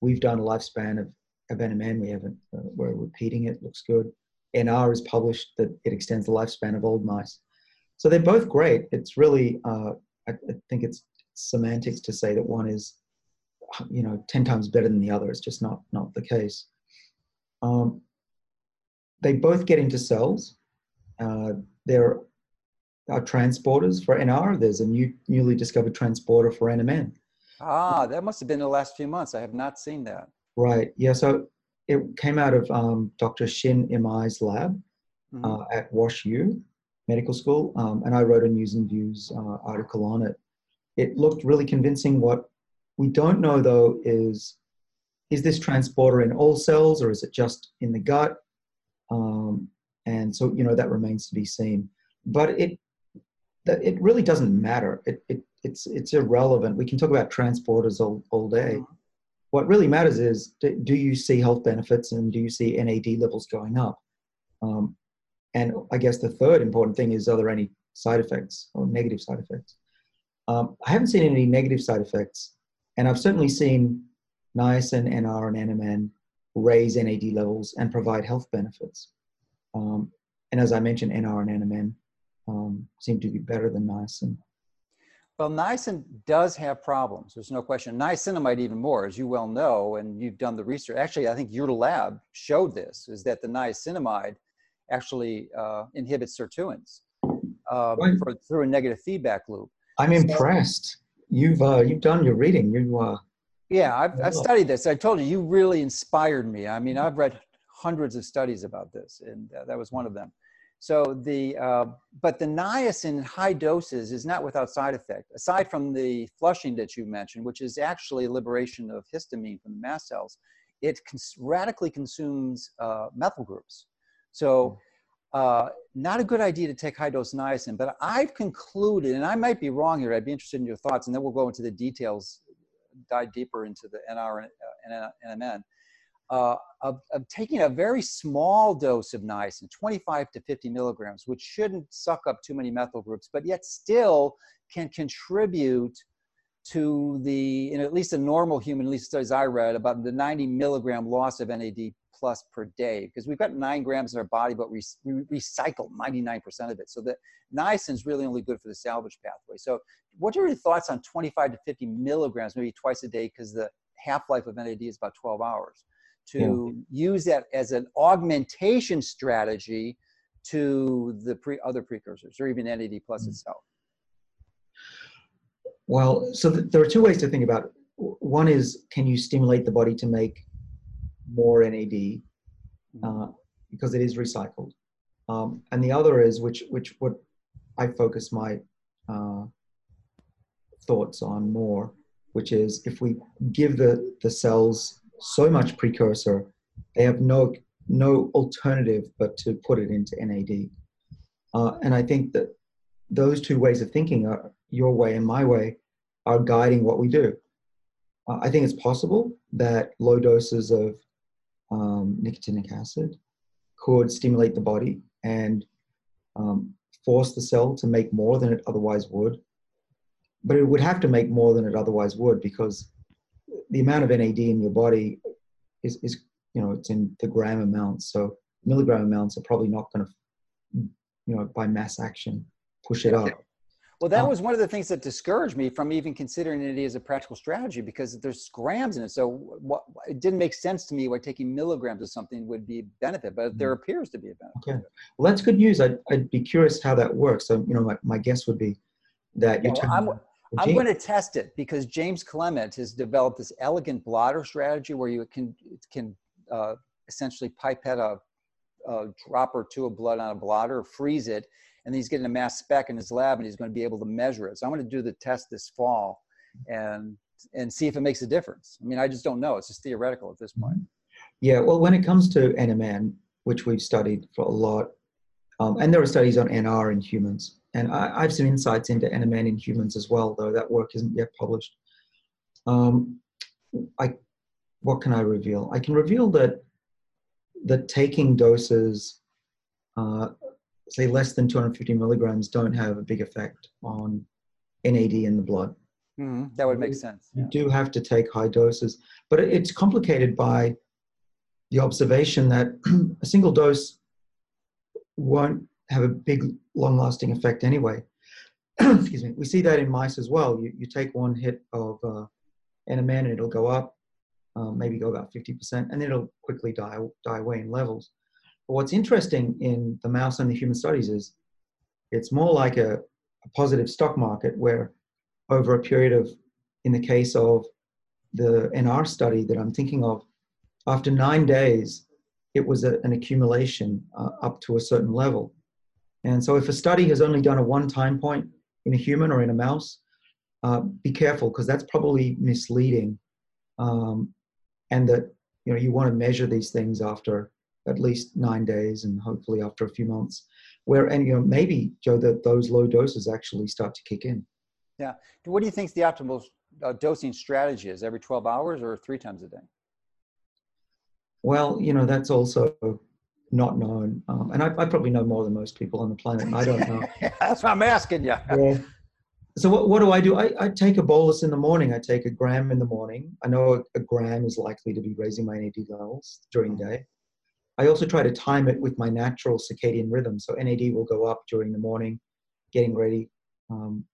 We've done a lifespan of, of. We haven't, uh, we're repeating it, looks good. NR is published that it extends the lifespan of old mice. So they're both great. It's really, uh, I, I, think it's semantics to say that one is, you know, 10 times better than the other. It's just not, not the case. Um, they both get into cells. Uh, there are transporters for NR. There's a new, newly discovered transporter for NMN. Ah, that must have been the last few months. I have not seen that. Right. Yeah. So it came out of um, Dr. Shin Imai's lab mm-hmm. uh, at Wash U Medical School, um, and I wrote a News and Views uh, article on it. It looked really convincing. What we don't know though is is this transporter in all cells or is it just in the gut? Um, and so you know that remains to be seen. But it that it really doesn't matter. It, it it's it's irrelevant. We can talk about transporters all, all day. Mm-hmm. What really matters is do, do, you see health benefits and do you see NAD levels going up? Um, and I guess the third important thing is are there any side effects or negative side effects? Um, I haven't seen any negative side effects, and I've certainly seen niacin, NR, and NMN raise NAD levels and provide health benefits. Um, and as I mentioned, NR and NMN um, seem to be better than niacin. Well, niacin does have problems. There's no question. Niacinamide even more, as you well know, and you've done the research. Actually, I think your lab showed this: is that the niacinamide actually uh, inhibits sirtuins uh, for, through a negative feedback loop. I'm so, impressed. You've uh, you've done your reading. You uh, yeah, I've, I've studied this. I told you, you really inspired me. I mean, I've read hundreds of studies about this, and uh, that was one of them. So the, uh, but the niacin in high doses is not without side effect. Aside from the flushing that you mentioned, which is actually liberation of histamine from the mast cells, it cons- radically consumes uh, methyl groups. So uh, not a good idea to take high dose niacin. But I've concluded, and I might be wrong here. I'd be interested in your thoughts, and then we'll go into the details, dive deeper into the NR and NMN. Uh, of, of, taking a very small dose of niacin, 25 to 50 milligrams, which shouldn't suck up too many methyl groups, but yet still can contribute to the, in at least a normal human, at least studies I read, about the 90 milligram loss of NAD plus per day because we've got nine grams in our body, but we, we recycle 99% of it. So the niacin is really only good for the salvage pathway. So what are your thoughts on 25 to 50 milligrams, maybe twice a day, because the half-life of NAD is about 12 hours, to yeah. use that as an augmentation strategy to the pre- other precursors or even NAD plus mm-hmm. itself? Well, so th- there are two ways to think about it. One is, can you stimulate the body to make more NAD mm-hmm. uh, because it is recycled. Um, and the other is which which what I focus my uh, thoughts on more, which is if we give the the cells so much precursor, they have no no alternative but to put it into NAD. Uh, and I think that those two ways of thinking are your way and my way are guiding what we do. Uh, I think it's possible that low doses of um, nicotinic acid could stimulate the body and um, force the cell to make more than it otherwise would. But it would have to make more than it otherwise would because the amount of NAD in your body is, is you know, it's in the gram amounts. So milligram amounts are probably not going to, you know, by mass action, push it up. Well, that oh. was one of the things that discouraged me from even considering it as a practical strategy because there's grams in it. So what, it didn't make sense to me why taking milligrams of something would be benefit, but there mm-hmm. appears to be a benefit. Okay. Well, that's good news. I'd, I'd be curious how that works. So, you know, my, my guess would be that you're well, I'm, going to test it because James Clement has developed this elegant blotter strategy where you can, can uh, essentially pipette a, a drop or two of blood on a blotter, freeze it, and he's getting a mass spec in his lab and he's going to be able to measure it. So I'm going to do the test this fall and and see if it makes a difference. I mean, I just don't know. It's just theoretical at this point. Yeah, well, when it comes to NMN, which we've studied for a lot, um, and there are studies on NR in humans, and I, have some insights into NMN in humans as well, though that work isn't yet published. Um, I, what can I reveal? I can reveal that that taking doses uh, say less than 250 milligrams don't have a big effect on NAD in the blood. Mm, that would make sense. You do have to take high doses, but it's complicated by the observation that *clears throat* a single dose won't have a big, long-lasting effect anyway. *clears throat* Excuse me. We see that in mice as well. You, you take one hit of uh, and it'll go up, um, maybe go about 50%, and then it'll quickly die, die away in levels. But what's interesting in the mouse and the human studies is it's more like a, a positive stock market where over a period of, in the case of the NR study that I'm thinking of, after nine days, it was a, an accumulation uh, up to a certain level. And so if a study has only done a one time point in a human or in a mouse, uh, be careful because that's probably misleading. Um, and that you know you want to measure these things after at least nine days and hopefully after a few months where and you know maybe joe that those low doses actually start to kick in. Yeah. What do you think the optimal uh, dosing strategy? Is every 12 hours or three times a day? Well you know that's also not known. Um, and I, I, probably know more than most people on the planet i don't know. *laughs* That's what i'm asking you yeah. so what, what do i do? I, I take a bolus in the morning. I take a gram in the morning. I know a, a gram is likely to be raising my nad levels during the day. I also try to time it with my natural circadian rhythm. So NAD will go up during the morning, getting ready. Um,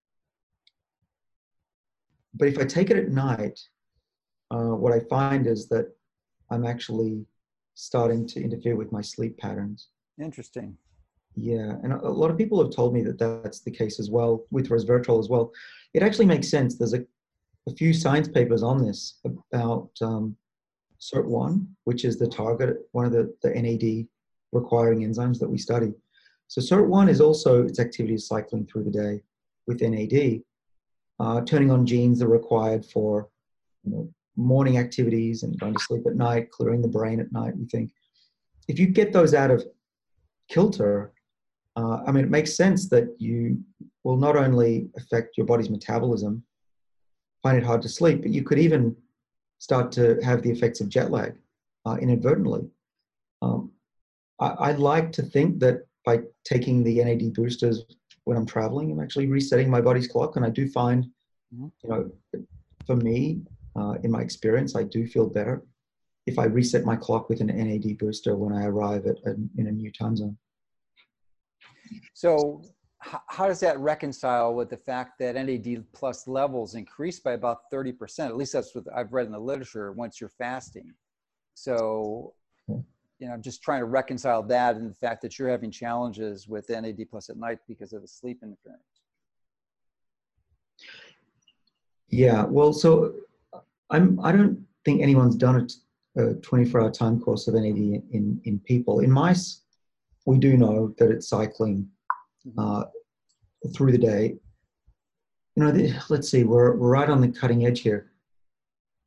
but if I take it at night, uh, what I find is that I'm actually starting to interfere with my sleep patterns. Interesting. Yeah, and a lot of people have told me that that's the case as well with resveratrol as well. It actually makes sense. There's a, a few science papers on this about um, SIRT1, which is the target, one of the, the NAD requiring enzymes that we study. So SIRT1 is also its activity is cycling through the day with NAD, uh, turning on genes that are required for you know, morning activities and going to sleep at night, clearing the brain at night. We think if you get those out of kilter, uh, I mean, it makes sense that you will not only affect your body's metabolism, find it hard to sleep, but you could even start to have the effects of jet lag uh, inadvertently. Um, I, I like to think that by taking the NAD boosters when I'm traveling, I'm actually resetting my body's clock, and I do find, mm-hmm. you know, for me, uh, in my experience, I do feel better if I reset my clock with an NAD booster when I arrive at, at in a new time zone. So, how does that reconcile with the fact that NAD plus levels increase by about 30%? At least that's what I've read in the literature once you're fasting. So, you know, I'm just trying to reconcile that and the fact that you're having challenges with NAD plus at night because of the sleep interference. Yeah, well, so I'm I don't think anyone's done a, a 24-hour time course of NAD in in people. In mice, we do know that it's cycling mm-hmm. uh, through the day. You know, the, let's see, we're we're right on the cutting edge here.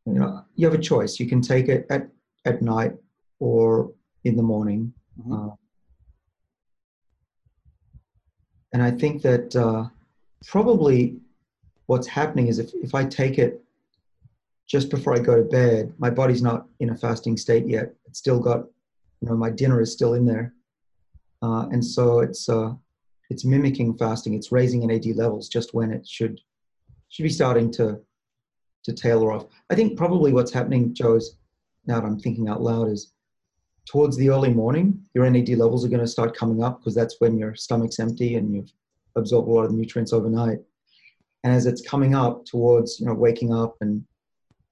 You know, you have a choice. You can take it at at night or in the morning. Mm-hmm. Uh, and I think that uh, probably what's happening is if, if I take it just before I go to bed, my body's not in a fasting state yet. It's still got, you know, my dinner is still in there. Uh, and so it's, uh, it's mimicking fasting. It's raising NAD levels just when it should, should be starting to, to tailor off. I think probably what's happening, Joe, is now that I'm thinking out loud, is towards the early morning, your NAD levels are going to start coming up because that's when your stomach's empty and you've absorbed a lot of nutrients overnight. And as it's coming up towards, you know, waking up and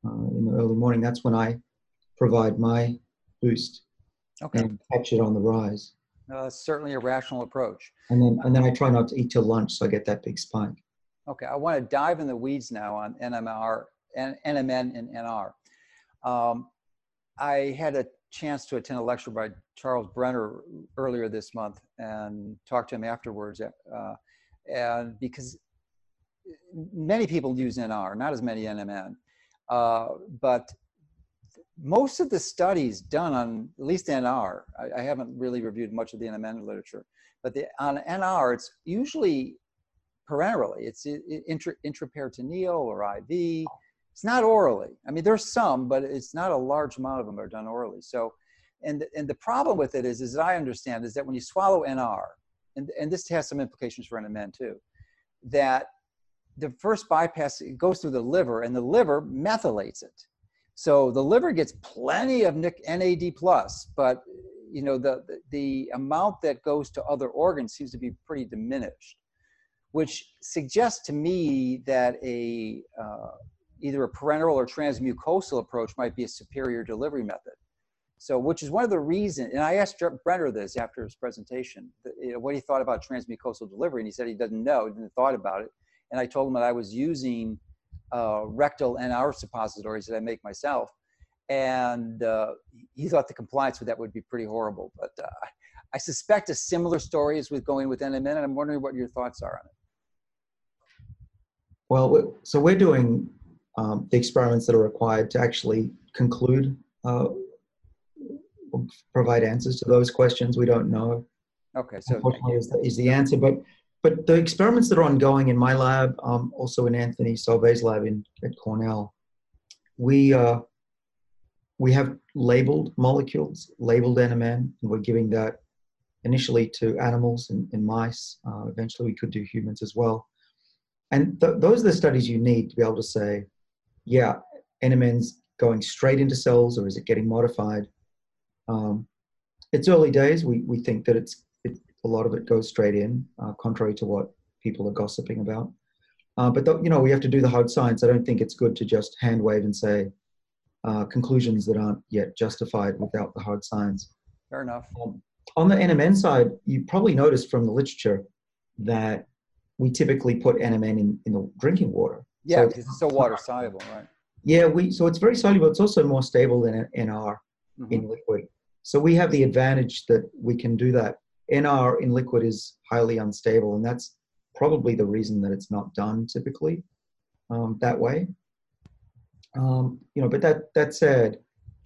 in the early morning, that's when I provide my boost okay. and catch it on the rise. Uh, certainly a rational approach. And then, and then I try not to eat till lunch, so I get that big spike. Okay, I want to dive in the weeds now on NMR, NMN, and NR. Um, I had a chance to attend a lecture by Charles Brenner earlier this month and talked to him afterwards. Uh, and because many people use NR, not as many NMN, uh, but most of the studies done on at least NR, I, I, haven't really reviewed much of the NMN literature, but the, on NR, it's usually parenterally. It's intra, intraperitoneal or IV. It's not orally. I mean, there's some, but it's not a large amount of them are done orally. So, and, and the problem with it is, as I understand is that when you swallow NR, and, and this has some implications for NMN too, that the first bypass it goes through the liver and the liver methylates it. So the liver gets plenty of NAD plus, but you know the, the, amount that goes to other organs seems to be pretty diminished, which suggests to me that a uh, either a parenteral or transmucosal approach might be a superior delivery method. So, which is one of the reasons, and I asked Brenner this after his presentation, you know, what he thought about transmucosal delivery, and he said he doesn't know, he didn't thought about it. And I told him that I was using uh, rectal NR suppositories that I make myself, and uh, he thought the compliance with that would be pretty horrible. But uh, I suspect a similar story is with going with NMN, and I'm wondering what your thoughts are on it. Well, so we're doing um, the experiments that are required to actually conclude uh, provide answers to those questions. We don't know. Okay, so unfortunately, is the, is the answer. But but the experiments that are ongoing in my lab, um, also in Anthony Sauvé's lab in at Cornell, we uh, we have labeled molecules, labeled NMN, and we're giving that initially to animals and, and mice. Uh, eventually, we could do humans as well. And th- those are the studies you need to be able to say, yeah, NMN's going straight into cells or is it getting modified? Um, it's early days. We, we think that it's it, a lot of it goes straight in, uh, contrary to what people are gossiping about. Uh, but you know, we have to do the hard science. I don't think it's good to just hand wave and say uh, conclusions that aren't yet justified without the hard science. Fair enough. Um, on the NMN side, you probably noticed from the literature that we typically put NMN in, in the drinking water. Yeah, so because it's so water soluble, right? Yeah, we so it's very soluble. It's also more stable than NR mm-hmm. in liquid. So we have the advantage that we can do that. NR in liquid is highly unstable, and that's probably the reason that it's not done typically um, that way. Um, you know, but that that said,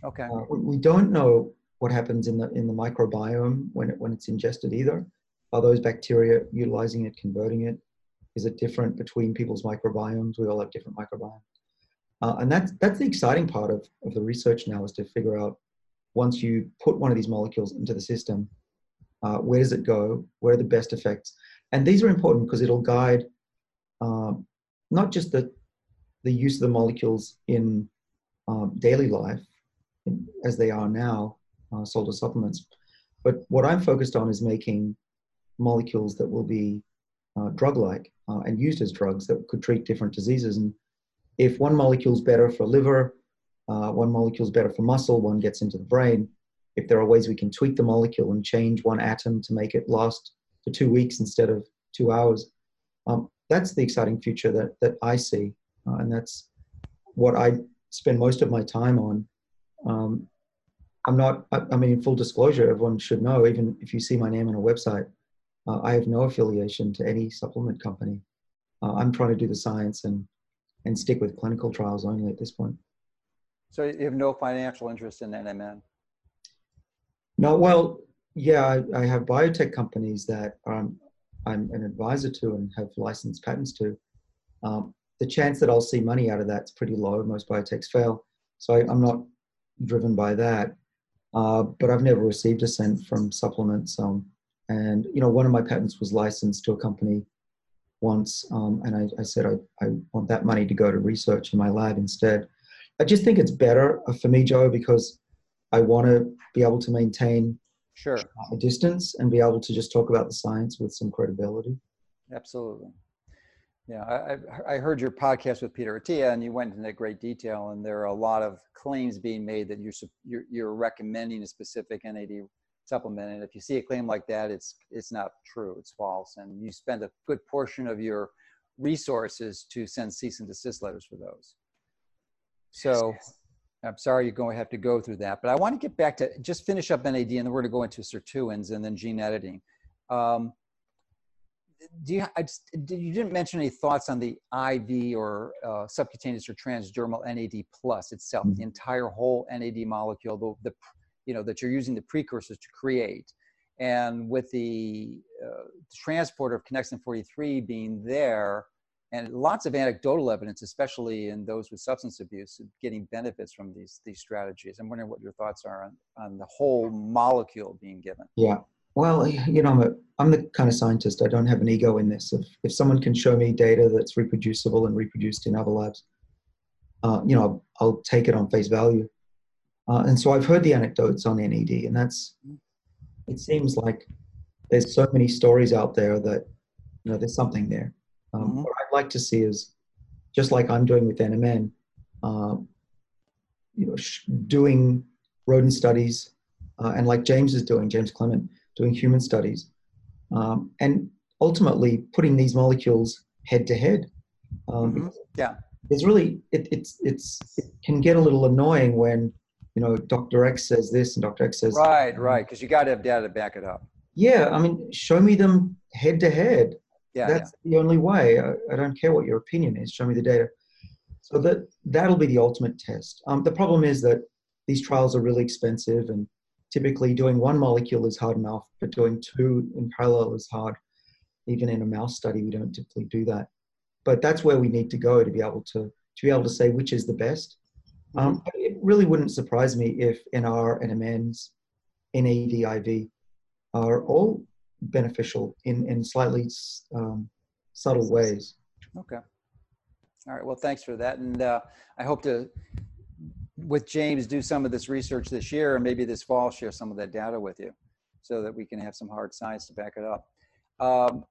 okay, uh, we, we, don't know what happens in the in the microbiome when it when it's ingested either. Are those bacteria utilizing it, converting it? Is it different between people's microbiomes? We all have different microbiomes. Uh, and that's that's the exciting part of, of the research now is to figure out once you put one of these molecules into the system, uh, where does it go? Where are the best effects? And these are important because it'll guide um, not just the the use of the molecules in um, daily life in, as they are now, uh, sold as supplements, but what I'm focused on is making molecules that will be uh, drug-like uh, and used as drugs that could treat different diseases. And if one molecule is better for liver, uh, one molecule is better for muscle, one gets into the brain. If there are ways we can tweak the molecule and change one atom to make it last for two weeks instead of two hours, um, that's the exciting future that, that I see. Uh, and that's what I spend most of my time on. Um, I'm not, I, I, mean, full disclosure, everyone should know, even if you see my name on a website, uh, I have no affiliation to any supplement company. Uh, I'm trying to do the science and, and stick with clinical trials only at this point. So you have no financial interest in NMN? No, well, yeah, I, I have biotech companies that um, I'm an advisor to and have licensed patents to. Um, the chance that I'll see money out of that's pretty low. Most biotechs fail. So I, am not driven by that. Uh, but I've never received a cent from supplements. Um, and, you know, one of my patents was licensed to a company once. Um, and I, I said, I, I want that money to go to research in my lab instead. I just think it's better for me, Joe, because I want to be able to maintain sure a distance and be able to just talk about the science with some credibility. Absolutely. Yeah, I, I heard your podcast with Peter Attia, and you went into great detail. And there are a lot of claims being made that you're you're, you're recommending a specific NAD supplement, and if you see a claim like that, it's it's not true. It's false, and you spend a good portion of your resources to send cease and desist letters for those. So I'm sorry you're going to have to go through that, but I want to get back to just finish up NAD, and then we're going to go into sirtuins and then gene editing. Um, do you, I just, you didn't mention any thoughts on the IV or uh, subcutaneous or transdermal NAD plus itself, mm-hmm. the entire whole NAD molecule, the, the, you know, that you're using the precursors to create. And with the uh, transport of connexin 43 being there, and lots of anecdotal evidence, especially in those with substance abuse, getting benefits from these these strategies. I'm wondering what your thoughts are on, on the whole molecule being given. Yeah, well, you know, I'm, a, I'm the kind of scientist. I don't have an ego in this. If if someone can show me data that's reproducible and reproduced in other labs, uh, you know, I'll, I'll, take it on face value. Uh, and so I've heard the anecdotes on NED, and that's it seems like there's so many stories out there that you know there's something there. Um, mm-hmm. What I'd like to see is, just like I'm doing with NMN, uh, you know, sh- doing rodent studies, uh, and like James is doing, James Clement, doing human studies, um, and ultimately putting these molecules head to head. Um, mm-hmm. Yeah, it's really it, it's it's it can get a little annoying when you know Dr. X says this and Dr. X says right, right, because you got to have data to back it up. Yeah, I mean, show me them head to head yeah, that's yeah. the only way. I, I, don't care what your opinion is. Show me the data. So that that'll be the ultimate test. Um, the problem is that these trials are really expensive, and typically doing one molecule is hard enough, but doing two in parallel is hard. Even in a mouse study, we don't typically do that. But that's where we need to go to be able to to be able to say which is the best. Um, mm-hmm. it really wouldn't surprise me if NR, NMNs, NADIV are all beneficial in, in slightly um, subtle ways. Okay. All right. Well, thanks for that. And uh, I hope to, with James, do some of this research this year and maybe this fall share some of that data with you so that we can have some hard science to back it up. Um,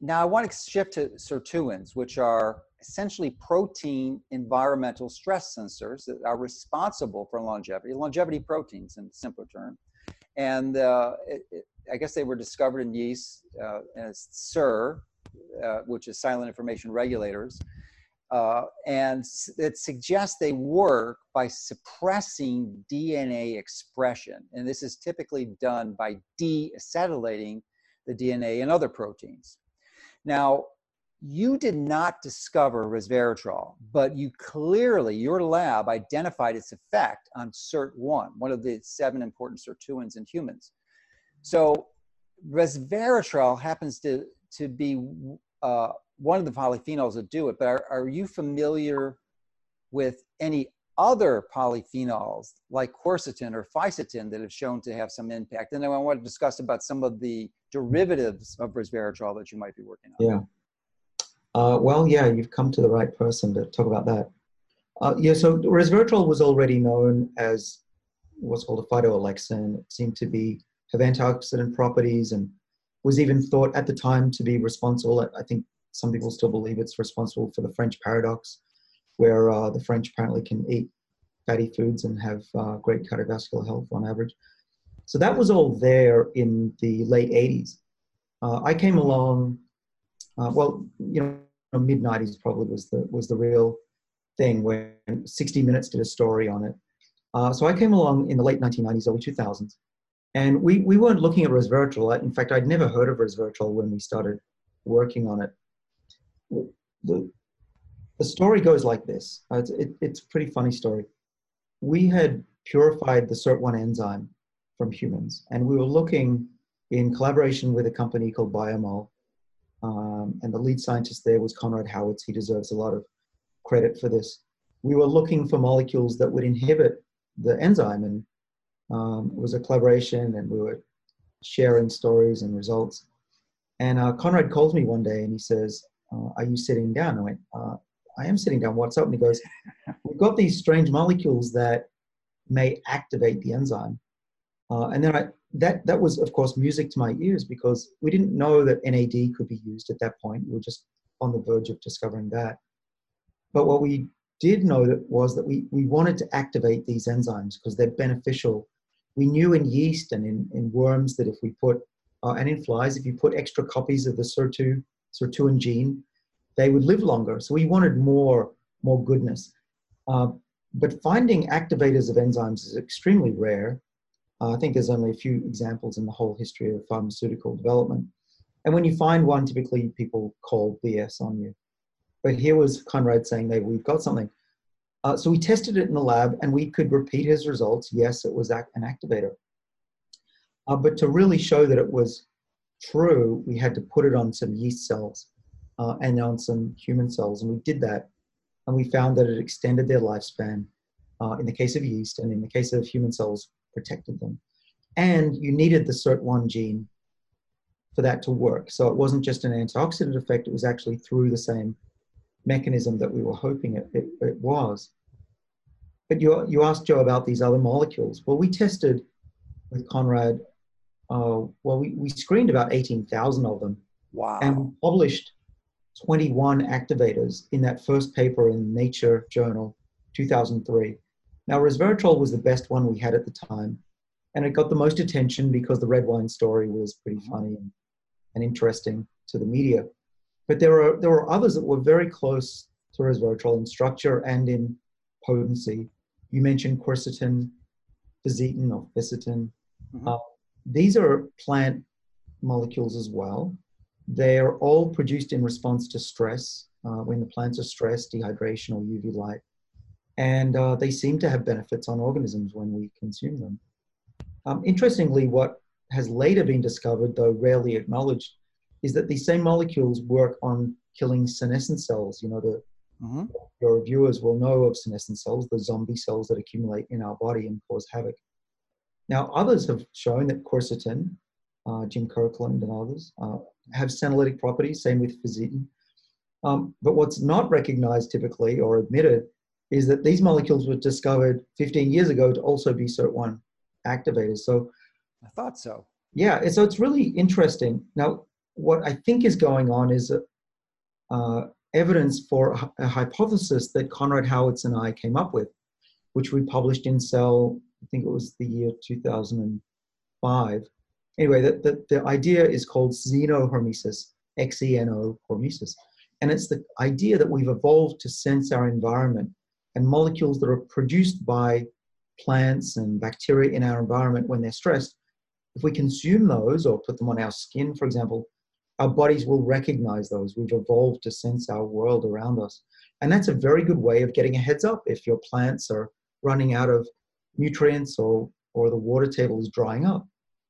now, I want to shift to sirtuins, which are essentially protein environmental stress sensors that are responsible for longevity, longevity proteins in simpler term. And uh, it, it, I guess they were discovered in yeast uh, as SIR, uh, which is silent information regulators. Uh, and it suggests they work by suppressing DNA expression. And this is typically done by deacetylating the DNA in other proteins. Now, you did not discover resveratrol, but you clearly, your lab identified its effect on SIRT1, one of the seven important sirtuins in humans. So resveratrol happens to, to be uh, one of the polyphenols that do it, but are, are you familiar with any other polyphenols like quercetin or fisetin that have shown to have some impact? And I want to discuss about some of the derivatives of resveratrol that you might be working on. Yeah. Uh, well, yeah, you've come to the right person to talk about that. Uh, yeah, so resveratrol was already known as what's called a phytoalexin. It seemed to be have antioxidant properties and was even thought at the time to be responsible. I think some people still believe it's responsible for the French paradox, where uh, the French apparently can eat fatty foods and have uh, great cardiovascular health on average. So that was all there in the late 80s. Uh, I came along, uh, well, you know, mid 90s probably was the was the real thing when 60 Minutes did a story on it. Uh, so I came along in the late 1990s, early 2000s, and we, we weren't looking at resveratrol. In fact, I'd never heard of resveratrol when we started working on it. The, the story goes like this. Uh, it's, it, it's a pretty funny story. We had purified the SIRT1 enzyme from humans, and we were looking in collaboration with a company called Biomol. Um, and the lead scientist there was Konrad Howitz. He deserves a lot of credit for this. We were looking for molecules that would inhibit the enzyme, and um, it was a collaboration, and we were sharing stories and results. And uh, Konrad calls me one day and he says, uh, Are you sitting down? I went, uh, I am sitting down. What's up? And he goes, We've got these strange molecules that may activate the enzyme. Uh, and then I, that, that was, of course, music to my ears because we didn't know that NAD could be used at that point. We were just on the verge of discovering that. But what we did know that was that we, we wanted to activate these enzymes because they're beneficial. We knew in yeast and in, in worms that if we put, uh, and in flies, if you put extra copies of the SIR2, sirtuin gene, they would live longer. So we wanted more, more goodness. Uh, but finding activators of enzymes is extremely rare. Uh, I think there's only a few examples in the whole history of pharmaceutical development. And when you find one, typically people call BS on you. But here was Konrad saying that we've got something. Uh, so we tested it in the lab and we could repeat his results. Yes, it was an activator. Uh, but to really show that it was true, we had to put it on some yeast cells uh, and on some human cells. And we did that. And we found that it extended their lifespan uh, in the case of yeast and in the case of human cells, protected them. And you needed the SIRT1 gene for that to work. So it wasn't just an antioxidant effect, it was actually through the same mechanism that we were hoping it, it, it was. But you, you asked Joe about these other molecules. Well, we tested with Konrad, uh, well, we, we screened about 18,000 of them. Wow. And we published 21 activators in that first paper in Nature Journal, 2003. Now, resveratrol was the best one we had at the time, and it got the most attention because the red wine story was pretty mm-hmm. funny and, and interesting to the media. But there were there were others that were very close to resveratrol in structure and in potency. You mentioned quercetin, fisetin or fisetin. Mm-hmm. Uh, these are plant molecules as well. They're all produced in response to stress, uh, when the plants are stressed, dehydration or UV light. And uh, they seem to have benefits on organisms when we consume them. Um, interestingly, what has later been discovered, though rarely acknowledged, is that these same molecules work on killing senescent cells. You know, the, mm-hmm. your viewers will know of senescent cells, the zombie cells that accumulate in our body and cause havoc. Now, others have shown that quercetin, uh, Jim Kirkland and others, uh, have senolytic properties, same with fisetin. Um, but what's not recognized typically or admitted is that these molecules were discovered 15 years ago to also be SIRT1 activators. So I thought so. Yeah, so it's really interesting. Now, what I think is going on is uh, evidence for a hypothesis that Konrad Howitz and I came up with, which we published in Cell, I think it was the year 2005. Anyway, the, the, the idea is called xenohormesis, X-E-N-O hormesis. And it's the idea that we've evolved to sense our environment and molecules that are produced by plants and bacteria in our environment when they're stressed, if we consume those or put them on our skin, for example, our bodies will recognize those. We've evolved to sense our world around us. And that's a very good way of getting a heads up if your plants are running out of nutrients or, or the water table is drying up.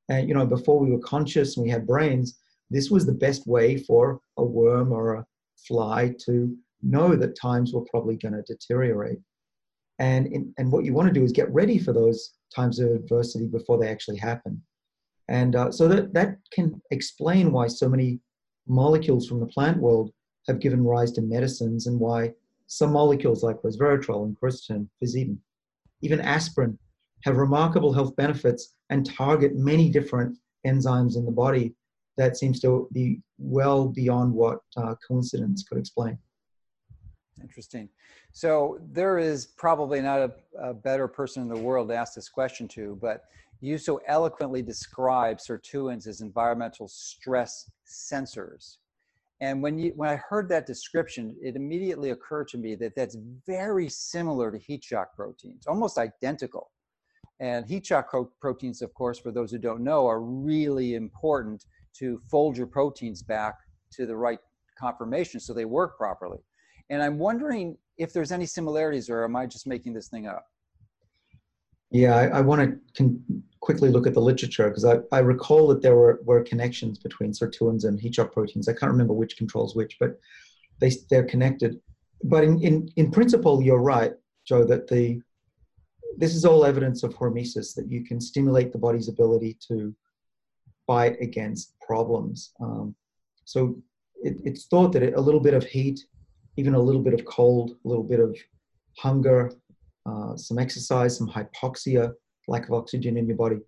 And, you know, before we were conscious and we had brains, this was the best way for a worm or a fly to know that times were probably going to deteriorate. And, in, and what you want to do is get ready for those times of adversity before they actually happen. And uh, so that, that can explain why so many molecules from the plant world have given rise to medicines and why some molecules like resveratrol and quercetin, Fisetin, even aspirin have remarkable health benefits and target many different enzymes in the body that seems to be well beyond what uh, coincidence could explain. Interesting. So there is probably not a, a, better person in the world to ask this question to, but you so eloquently describe sirtuins as environmental stress sensors. And when you when I heard that description, it immediately occurred to me that that's very similar to heat shock proteins, almost identical. And heat shock proteins, of course, for those who don't know, are really important to fold your proteins back to the right conformation so they work properly. And I'm wondering if there's any similarities or am I just making this thing up? Yeah, I, I want to quickly look at the literature because I, I recall that there were, were connections between sirtuins and heat shock proteins. I can't remember which controls which, but they, they're connected. But in, in, in principle, you're right, Joe, that the this is all evidence of hormesis, that you can stimulate the body's ability to fight against problems. Um, so it, it's thought that a little bit of heat, even a little bit of cold, a little bit of hunger, uh, some exercise, some hypoxia, lack of oxygen in your body.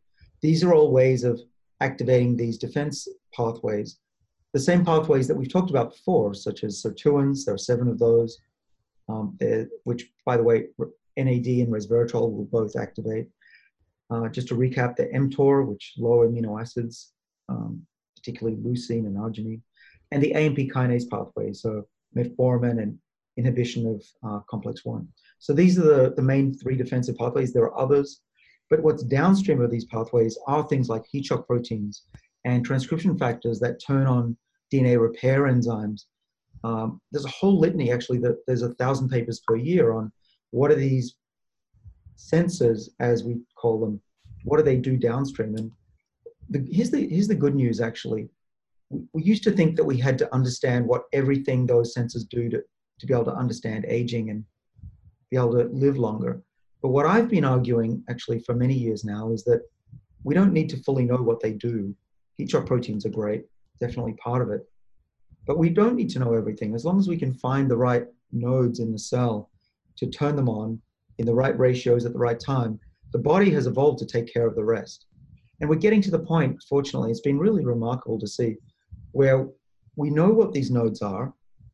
These are all ways of activating these defense pathways. The same pathways that we've talked about before, such as sirtuins, there are seven of those, um, which, by the way, NAD and resveratrol will both activate. Uh, just to recap, the mTOR, which lower amino acids, um, particularly leucine and arginine, and the AMP kinase pathway, so metformin and inhibition of uh, complex 1. So these are the, the main three defensive pathways. There are others, but what's downstream of these pathways are things like heat shock proteins and transcription factors that turn on DNA repair enzymes. Um, there's a whole litany, actually, that there's a thousand papers per year on what are these sensors, as we call them, what do they do downstream? And the, here's, the, here's the good news, actually. We, used to think that we had to understand what everything those sensors do to, to be able to understand aging and be able to live longer. But what I've been arguing actually for many years now is that we don't need to fully know what they do. Heat shock proteins are great, definitely part of it. But we don't need to know everything. As long as we can find the right nodes in the cell to turn them on in the right ratios at the right time, the body has evolved to take care of the rest. And we're getting to the point, fortunately, it's been really remarkable to see where we know what these nodes are,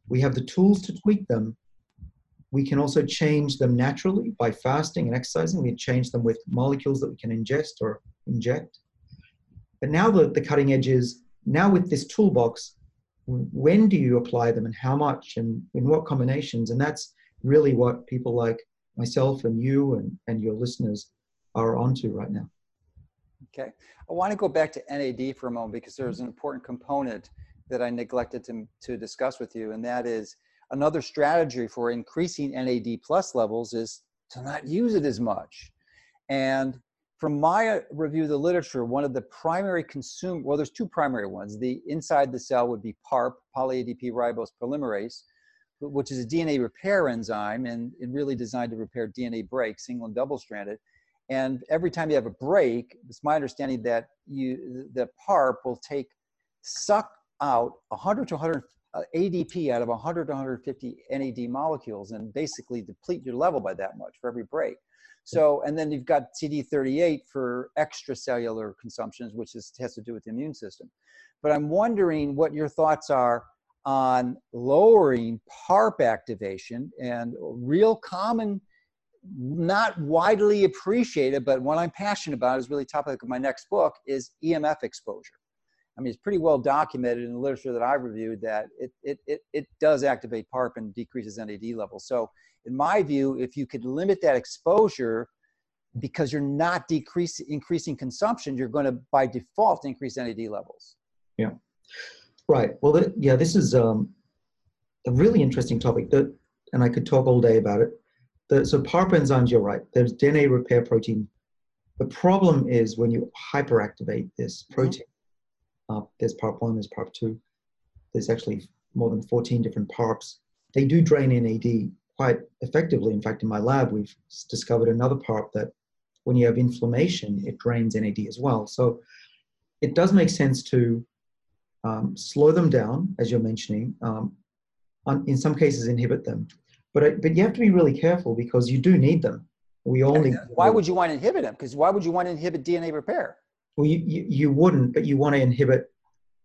we have the tools to tweak them. We can also change them naturally by fasting and exercising. We change them with molecules that we can ingest or inject. But now the, the cutting edge is now with this toolbox, when do you apply them and how much and in what combinations? And that's really what people like myself and you and, and your listeners are onto right now. Okay. I want to go back to NAD for a moment because there's an important component that I neglected to, to discuss with you, and that is another strategy for increasing NAD plus levels is to not use it as much. And from my uh, review of the literature, one of the primary consume well, there's two primary ones. The inside the cell would be PARP, poly-ADP ribose polymerase, which is a DNA repair enzyme and, and really designed to repair DNA breaks, single and double stranded. And every time you have a break, it's my understanding that you the PARP will take suck out 100 to 100 uh, ADP out of 100 to 150 NAD molecules and basically deplete your level by that much for every break. So, and then you've got CD38 for extracellular consumptions, which is, has to do with the immune system. But I'm wondering what your thoughts are on lowering PARP activation and real common, not widely appreciated, but what I'm passionate about is really topic of my next book is EMF exposure. I mean, it's pretty well documented in the literature that I've reviewed that it, it, it, it does activate PARP and decreases NAD levels. So in my view, if you could limit that exposure because you're not decreasing increasing consumption, you're going to by default increase NAD levels. Yeah. Right. Well, the, yeah, this is um, a really interesting topic that, and I could talk all day about it. The, so PARP enzymes, you're right. There's DNA repair protein. The problem is when you hyperactivate this mm-hmm. protein. Uh, there's PARP one, there's PARP two. There's actually more than 14 different PARPs. They do drain NAD quite effectively. In fact, in my lab, we've discovered another PARP that when you have inflammation, it drains NAD as well. So it does make sense to um, slow them down, as you're mentioning, um, on, in some cases inhibit them. But, but you have to be really careful because you do need them. We all need. Why would you want to inhibit them? Because why would you want to inhibit DNA repair? Well, you, you, you wouldn't, but you want to inhibit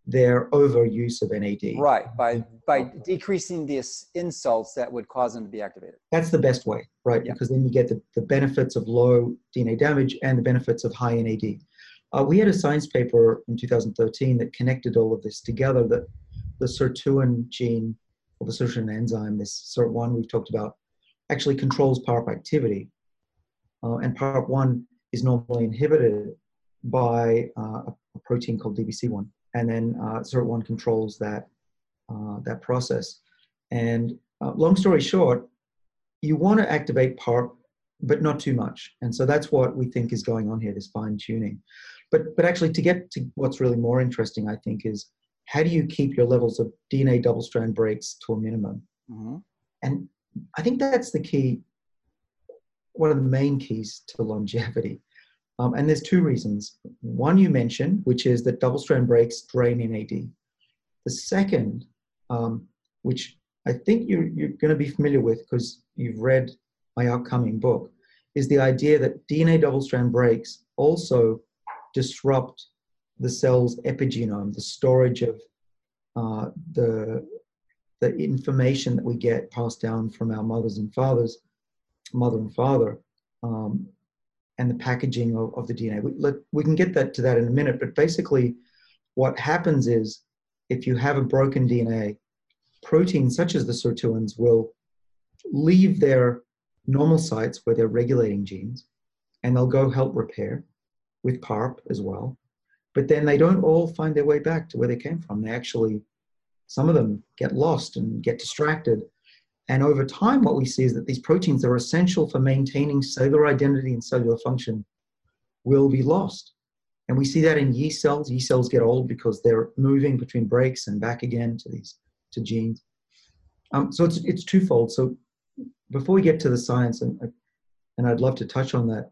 their overuse of NAD. Right, by by decreasing the insults that would cause them to be activated. That's the best way, right? Yeah. Because then you get the, the benefits of low DNA damage and the benefits of high NAD. Uh, we had a science paper in 2013 that connected all of this together. That the sirtuin gene, the sirtuin enzyme, this SIRT1 we've talked about, actually controls PARP activity, uh, and PARP1 is normally inhibited by uh, a protein called DBC1 and then uh, SIRT1 controls that uh, that process. And uh, long story short, you want to activate PARP, but not too much. And so that's what we think is going on here, this fine tuning. But but actually, to get to what's really more interesting, I think, is how do you keep your levels of DNA double strand breaks to a minimum? Mm-hmm. And I think that's the key, one of the main keys to longevity. Um, and there's two reasons. One you mentioned, which is that double strand breaks drain NAD. The second, um, which I think you're, you're going to be familiar with because you've read my upcoming book, is the idea that DNA double strand breaks also disrupt the cell's epigenome, the storage of uh, the, the information that we get passed down from our mothers and fathers, mother and father, um, and the packaging of, of the DNA. We, let, we can get that to that in a minute, but basically, what happens is if you have a broken DNA, proteins such as the sirtuins will leave their normal sites where they're regulating genes, and they'll go help repair with PARP as well. But then they don't all find their way back to where they came from. They actually, some of them get lost and get distracted and over time, what we see is that these proteins that are essential for maintaining cellular identity and cellular function will be lost. And we see that in yeast cells. Yeast cells get old because they're moving between breaks and back again to these to genes. Um, so it's it's twofold. So before we get to the science, and and I'd love to touch on that,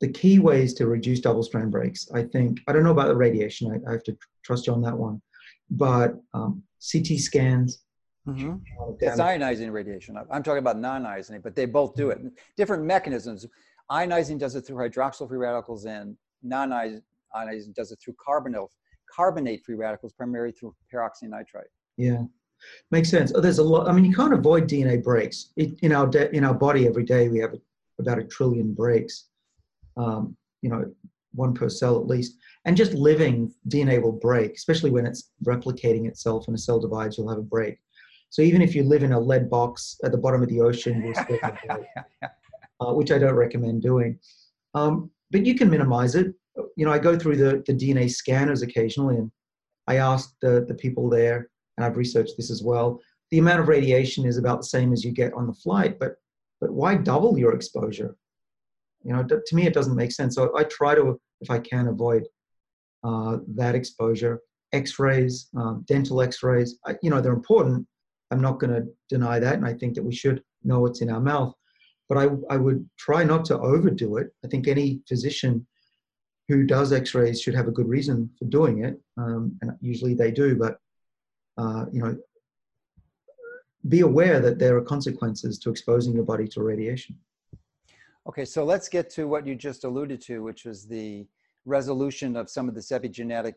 the key ways to reduce double strand breaks. I think I don't know about the radiation. I, I have to trust you on that one, but um, CT scans, Mm-hmm. It's ionizing radiation. I'm talking about non-ionizing, but they both do it. Different mechanisms. Ionizing does it through hydroxyl free radicals, and non-ionizing does it through carbonyl, carbonate free radicals, primarily through peroxynitrite. Yeah, makes sense. Oh, there's a lot. I mean, you can't avoid DNA breaks. It, in our de- in our body every day, we have about a trillion breaks. Um, you know, one per cell at least. And just living DNA will break, especially when it's replicating itself and a cell divides, you'll have a break. So even if you live in a lead box at the bottom of the ocean, you'll still have *laughs* uh, which I don't recommend doing. Um, but you can minimize it. You know, I go through the, the DNA scanners occasionally, and I ask the, the people there, and I've researched this as well. The amount of radiation is about the same as you get on the flight, but but why double your exposure? You know, to me, it doesn't make sense. So I try to, if I can, avoid uh, that exposure. X-rays, um, dental X-rays, I, you know, they're important, I'm not going to deny that, and I think that we should know what's in our mouth. But I, I would try not to overdo it. I think any physician who does X-rays should have a good reason for doing it, um, and usually they do. But uh, you know, be aware that there are consequences to exposing your body to radiation. Okay, so let's get to what you just alluded to, which was the resolution of some of this epigenetic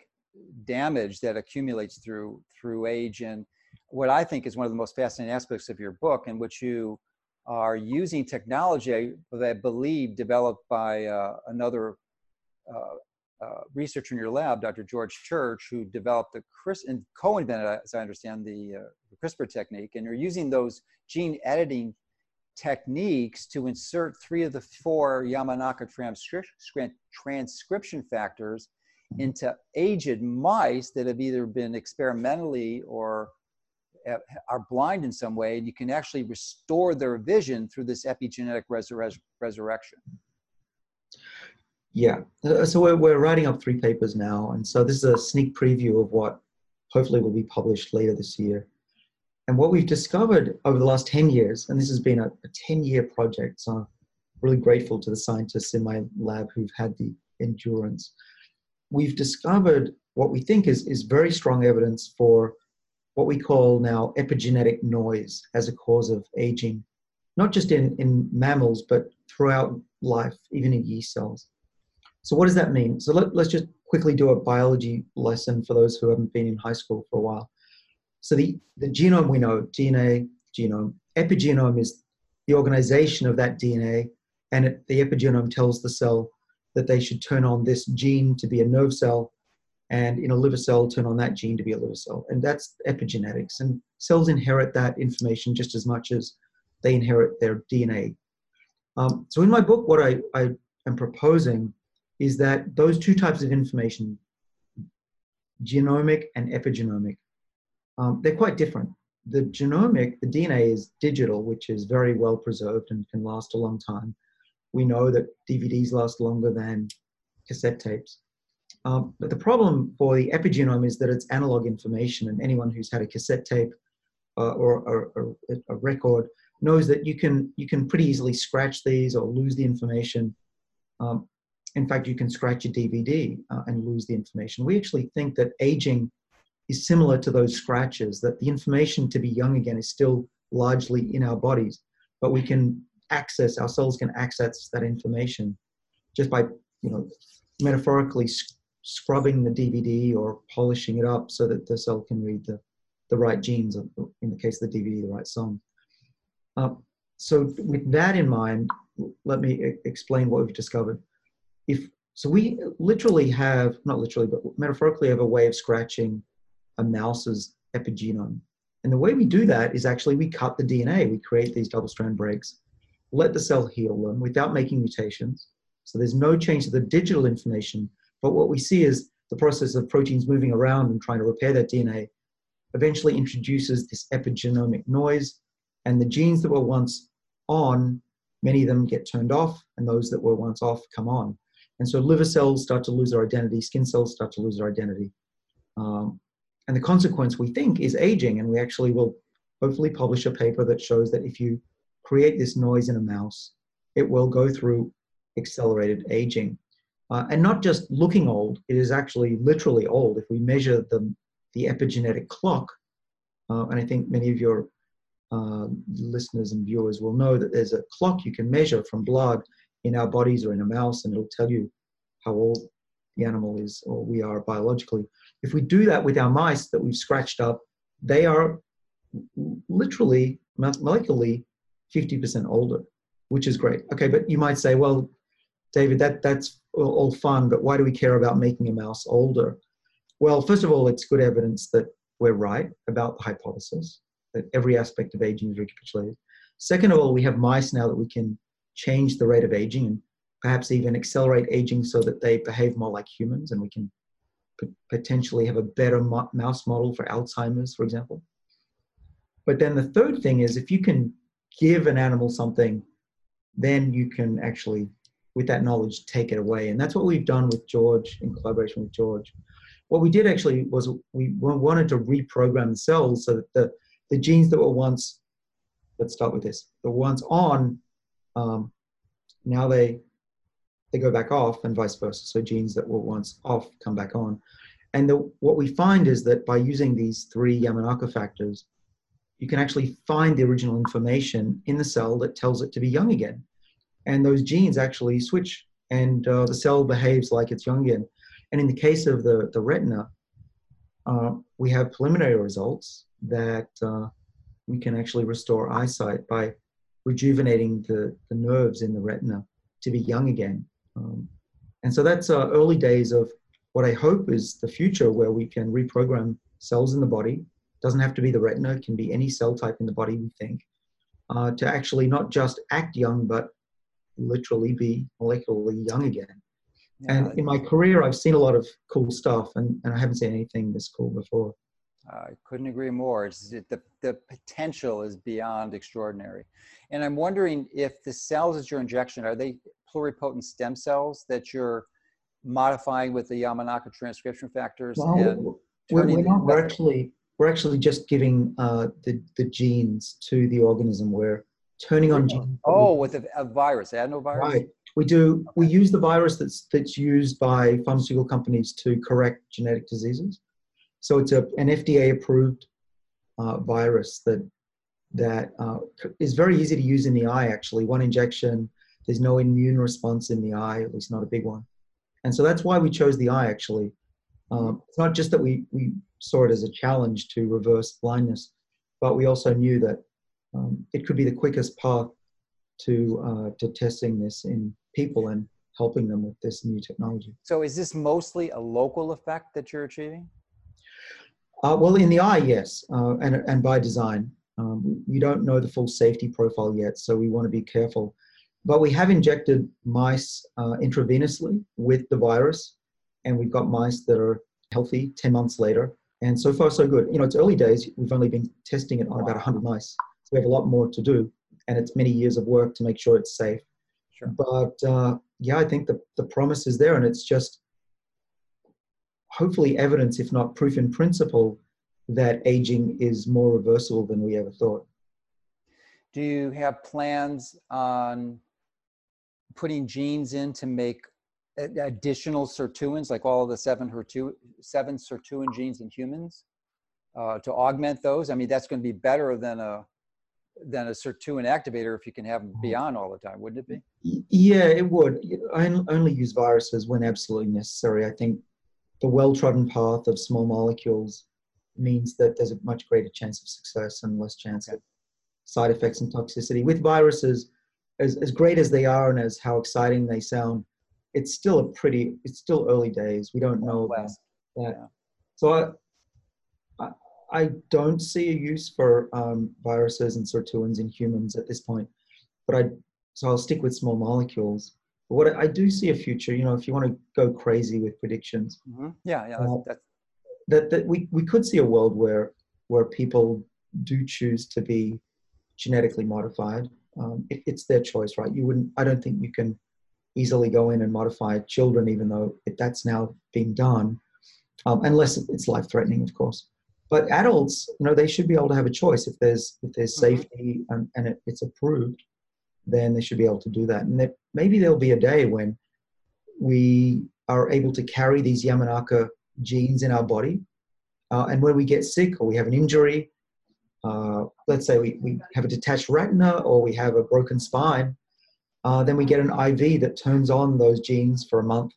damage that accumulates through through age and what I think is one of the most fascinating aspects of your book, in which you are using technology that I believe developed by uh, another uh, uh, researcher in your lab, Dr. George Church, who developed the CRISPR and co-invented, as I understand, the, uh, the CRISPR technique. And you're using those gene editing techniques to insert three of the four Yamanaka transcription factors into aged mice that have either been experimentally or are blind in some way, and you can actually restore their vision through this epigenetic resur- resurrection. Yeah, uh, so we're, we're writing up three papers now, and so this is a sneak preview of what hopefully will be published later this year. And what we've discovered over the last 10 years, and this has been a, a 10 year project, so I'm really grateful to the scientists in my lab who've had the endurance. We've discovered what we think is, is very strong evidence for what we call now epigenetic noise as a cause of aging, not just in, in mammals, but throughout life, even in yeast cells. So, what does that mean? So, let, let's just quickly do a biology lesson for those who haven't been in high school for a while. So, the, the genome we know, DNA, genome, epigenome is the organization of that DNA, and it, the epigenome tells the cell that they should turn on this gene to be a nerve cell and in a liver cell turn on that gene to be a liver cell. And that's epigenetics. And cells inherit that information just as much as they inherit their dna um, so in my book what I, I am proposing is that those two types of information genomic and epigenomic um, they're quite different the genomic the dna is digital which is very well preserved and can last a long time we know that dvds last longer than cassette tapes um, but the problem for the epigenome is that it's analog information, and anyone who's had a cassette tape uh, or, or, or, a record knows that you can you can pretty easily scratch these or lose the information. Um, in fact, you can scratch a DVD uh, and lose the information. We actually think that aging is similar to those scratches. That the information to be young again is still largely in our bodies, but we can access our cells can access that information just by you know metaphorically scrubbing the DVD or polishing it up so that the cell can read the, the right genes, in the case of the DVD, the right song. Uh, so with that in mind, let me explain what we've discovered. If so, we literally have not literally, but metaphorically have a way of scratching a mouse's epigenome, and the way we do that is actually we cut the DNA. We create these double-strand breaks, let the cell heal them without making mutations. So there's no change to the digital information, but what we see is the process of proteins moving around and trying to repair that DNA eventually introduces this epigenomic noise, and the genes that were once on, many of them get turned off, and those that were once off come on. And so liver cells start to lose their identity, skin cells start to lose their identity. Um, and the consequence, we think, is aging. And we actually will hopefully publish a paper that shows that if you create this noise in a mouse, it will go through accelerated aging uh, and not just looking old, it is actually literally old. If we measure the, the epigenetic clock, uh, and I think many of your uh, listeners and viewers will know that there's a clock you can measure from blood in our bodies or in a mouse, and it'll tell you how old the animal is or we are biologically. If we do that with our mice that we've scratched up, they are literally molecularly 50% older, which is great. Okay, but you might say, well, David, that, that's all fun, but why do we care about making a mouse older? Well, first of all, it's good evidence that we're right about the hypothesis, that every aspect of aging is recapitulated. Second of all, we have mice now that we can change the rate of aging and perhaps even accelerate aging so that they behave more like humans and we can potentially have a better mouse model for Alzheimer's, for example. But then the third thing is if you can give an animal something, then you can actually with that knowledge, take it away. And that's what we've done with George in collaboration with George. What we did actually was we wanted to reprogram the cells so that the, the genes that were once, let's start with this, the ones on, um, now they they go back off and vice versa. So genes that were once off come back on. And the, what we find is that by using these three Yamanaka factors, you can actually find the original information in the cell that tells it to be young again and those genes actually switch and uh, the cell behaves like it's young again. And in the case of the, the retina, uh, we have preliminary results that uh, we can actually restore eyesight by rejuvenating the, the nerves in the retina to be young again. Um, and so that's uh, early days of what I hope is the future where we can reprogram cells in the body. Doesn't have to be the retina, it can be any cell type in the body, we think, uh, to actually not just act young, but literally be molecularly young again. Yeah. And in my career, I've seen a lot of cool stuff, and, and I haven't seen anything this cool before. I couldn't agree more. It's, it, the, the potential is beyond extraordinary. And I'm wondering if the cells that you're injection, are they pluripotent stem cells that you're modifying with the Yamanaka transcription factors? Well, we're, we're, not, we're actually we're actually just giving uh, the, the genes to the organism. We're turning on genes. Oh, with a, a virus, adenovirus? Right. We do. We use the virus that's that's used by pharmaceutical companies to correct genetic diseases. So it's a, an FDA approved uh, virus that that uh, is very easy to use in the eye. Actually, one injection. There's no immune response in the eye, at least not a big one. And so that's why we chose the eye. Actually, um, it's not just that we we saw it as a challenge to reverse blindness, but we also knew that um, it could be the quickest path to uh, to testing this in people and helping them with this new technology. So, is this mostly a local effect that you're achieving? Uh, well, in the eye, yes, uh, and and by design. Um, we don't know the full safety profile yet, so we want to be careful. But we have injected mice uh, intravenously with the virus, and we've got mice that are healthy 10 months later. And so far, so good. You know, it's early days. We've only been testing it on about 100 mice. So we have a lot more to do. And it's many years of work to make sure it's safe. Sure. But uh, yeah, I think the, the promise is there. And it's just hopefully evidence, if not proof in principle, that aging is more reversible than we ever thought. Do you have plans on putting genes in to make additional sirtuins, like all of the seven, HER2, seven sirtuin genes in humans, uh, to augment those? I mean, that's going to be better than a than a sirtuin activator if you can have them mm-hmm. beyond all the time, wouldn't it be? Yeah, it would. I only use viruses when absolutely necessary. I think the well-trodden path of small molecules means that there's a much greater chance of success and less chance of side effects and toxicity. With viruses, as, as great as they are and as how exciting they sound, it's still a pretty it's still early days we don't know that, that. Yeah. so I, I don't see a use for um, viruses and sirtuins in humans at this point but i so i'll stick with small molecules but what i do see a future you know if you want to go crazy with predictions mm-hmm. yeah yeah uh, that's, that, that we, we could see a world where where people do choose to be genetically modified um, it, it's their choice right you wouldn't i don't think you can easily go in and modify children, even though it, that's now being done, um, unless it's life threatening, of course. But adults, you know, they should be able to have a choice if there's if there's mm-hmm. safety and, and it, it's approved, then they should be able to do that. And that maybe there'll be a day when we are able to carry these Yamanaka genes in our body, uh, and when we get sick or we have an injury, uh, let's say we, we have a detached retina or we have a broken spine, uh, then we get an IV that turns on those genes for a month.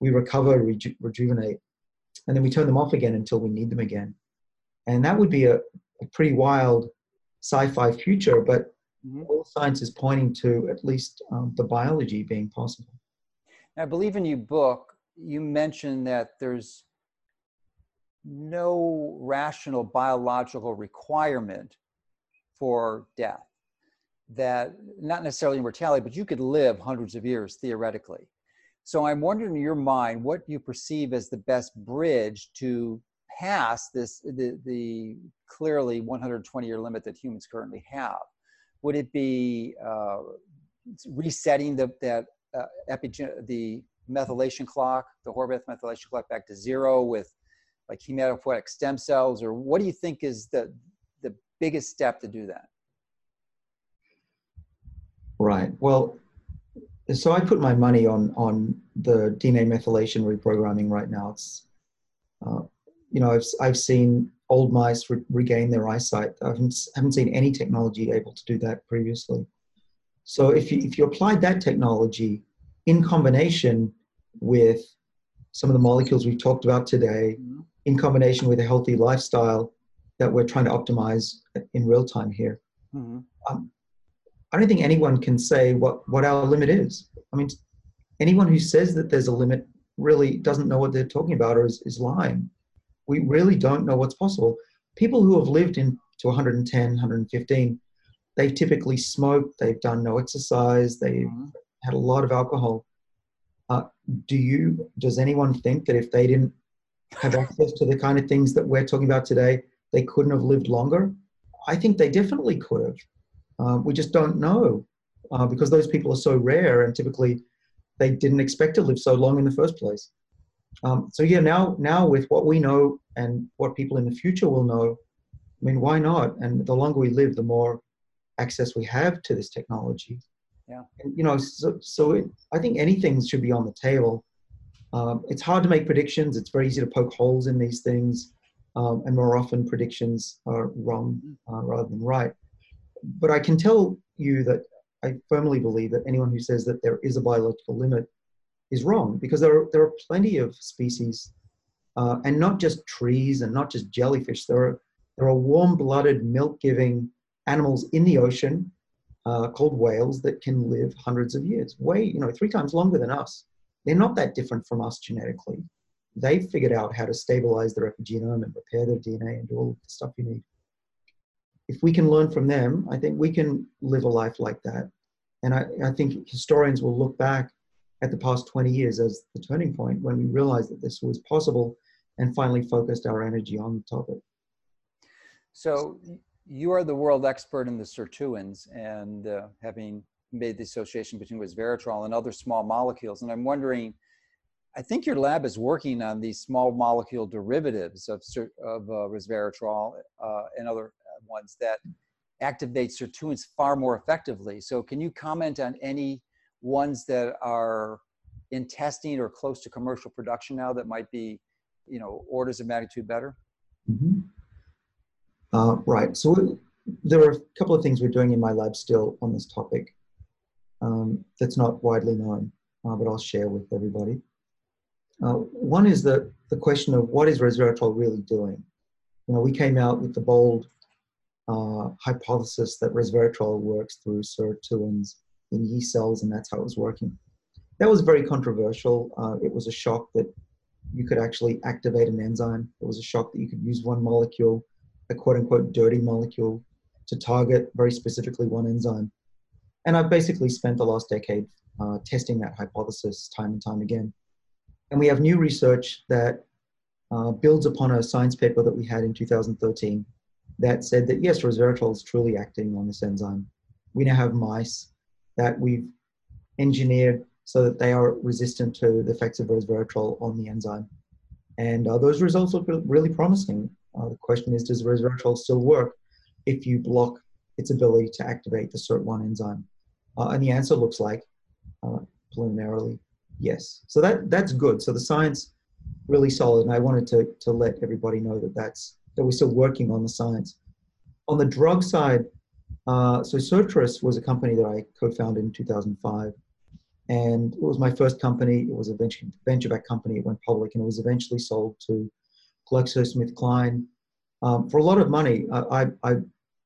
We recover, reju- rejuvenate, and then we turn them off again until we need them again. And that would be a, a pretty wild sci-fi future, but mm-hmm. all science is pointing to at least um, the biology being possible. I believe in your book, you mentioned that there's no rational biological requirement for death that not necessarily mortality, but you could live hundreds of years theoretically. So I'm wondering in your mind what you perceive as the best bridge to pass this the, the clearly 120 year limit that humans currently have. Would it be uh, resetting the that uh, epigen- the methylation clock, the Horvath methylation clock back to zero with like hematopoietic stem cells, or what do you think is the the biggest step to do that? Right. Well, so I put my money on on the DNA methylation reprogramming right now. It's, uh, you know, I've I've seen old mice re- regain their eyesight. I haven't, haven't seen any technology able to do that previously. So if you if you applied that technology in combination with some of the molecules we've talked about today, mm-hmm. in combination with a healthy lifestyle that we're trying to optimize in real time here, mm-hmm. um, I don't think anyone can say what, what our limit is. I mean, anyone who says that there's a limit really doesn't know what they're talking about or is, is lying. We really don't know what's possible. People who have lived in to 110, 115, they've typically smoked, they've done no exercise, they've mm-hmm. had a lot of alcohol. Uh, do you, does anyone think that if they didn't have access to the kind of things that we're talking about today, they couldn't have lived longer? I think they definitely could have. Uh, we just don't know uh, because those people are so rare and typically they didn't expect to live so long in the first place. Um, so yeah, now now with what we know and what people in the future will know, I mean, why not? And the longer we live, the more access we have to this technology. Yeah. And, you know, so, so it, I think anything should be on the table. Um, it's hard to make predictions. It's very easy to poke holes in these things, um, and more often predictions are wrong uh, rather than right. But I can tell you that I firmly believe that anyone who says that there is a biological limit is wrong because there are, there are plenty of species, uh, and not just trees and not just jellyfish. There are there are warm-blooded, milk-giving animals in the ocean uh, called whales that can live hundreds of years, way you know three times longer than us. They're not that different from us genetically. They've figured out how to stabilize their epigenome and repair their DNA and do all the stuff you need if we can learn from them, I think we can live a life like that. And I, I think historians will look back at the past 20 years as the turning point when we realized that this was possible and finally focused our energy on the topic. So you are the world expert in the sirtuins and uh, having made the association between resveratrol and other small molecules. And I'm wondering, I think your lab is working on these small molecule derivatives of, of uh, resveratrol uh, and other ones that activate sirtuins far more effectively. So can you comment on any ones that are in testing or close to commercial production now that might be, you know, orders of magnitude better? Mm-hmm. Uh, right. So there are a couple of things we're doing in my lab still on this topic um, that's not widely known, uh, but I'll share with everybody. Uh, one is the, the question of what is resveratrol really doing? You know, we came out with the bold uh, hypothesis that resveratrol works through sirtuins in yeast cells, and that's how it was working. That was very controversial. Uh, it was a shock that you could actually activate an enzyme. It was a shock that you could use one molecule, a quote unquote dirty molecule, to target very specifically one enzyme. And I've basically spent the last decade uh, testing that hypothesis time and time again. And we have new research that uh, builds upon a science paper that we had in 2013 that said that yes, resveratrol is truly acting on this enzyme. We now have mice that we've engineered so that they are resistant to the effects of resveratrol on the enzyme. And uh, those results look really promising. Uh, the question is, does resveratrol still work if you block its ability to activate the SIRT1 enzyme? Uh, and the answer looks like, uh, preliminarily, yes. So that, that's good. So the science really solid. And I wanted to, to let everybody know that that's that we're still working on the science. On the drug side, uh, so Sirtris was a company that I co-founded in 2005, and it was my first company. It was a venture venture back company. It went public, and it was eventually sold to GlaxoSmithKline um, for a lot of money. I, I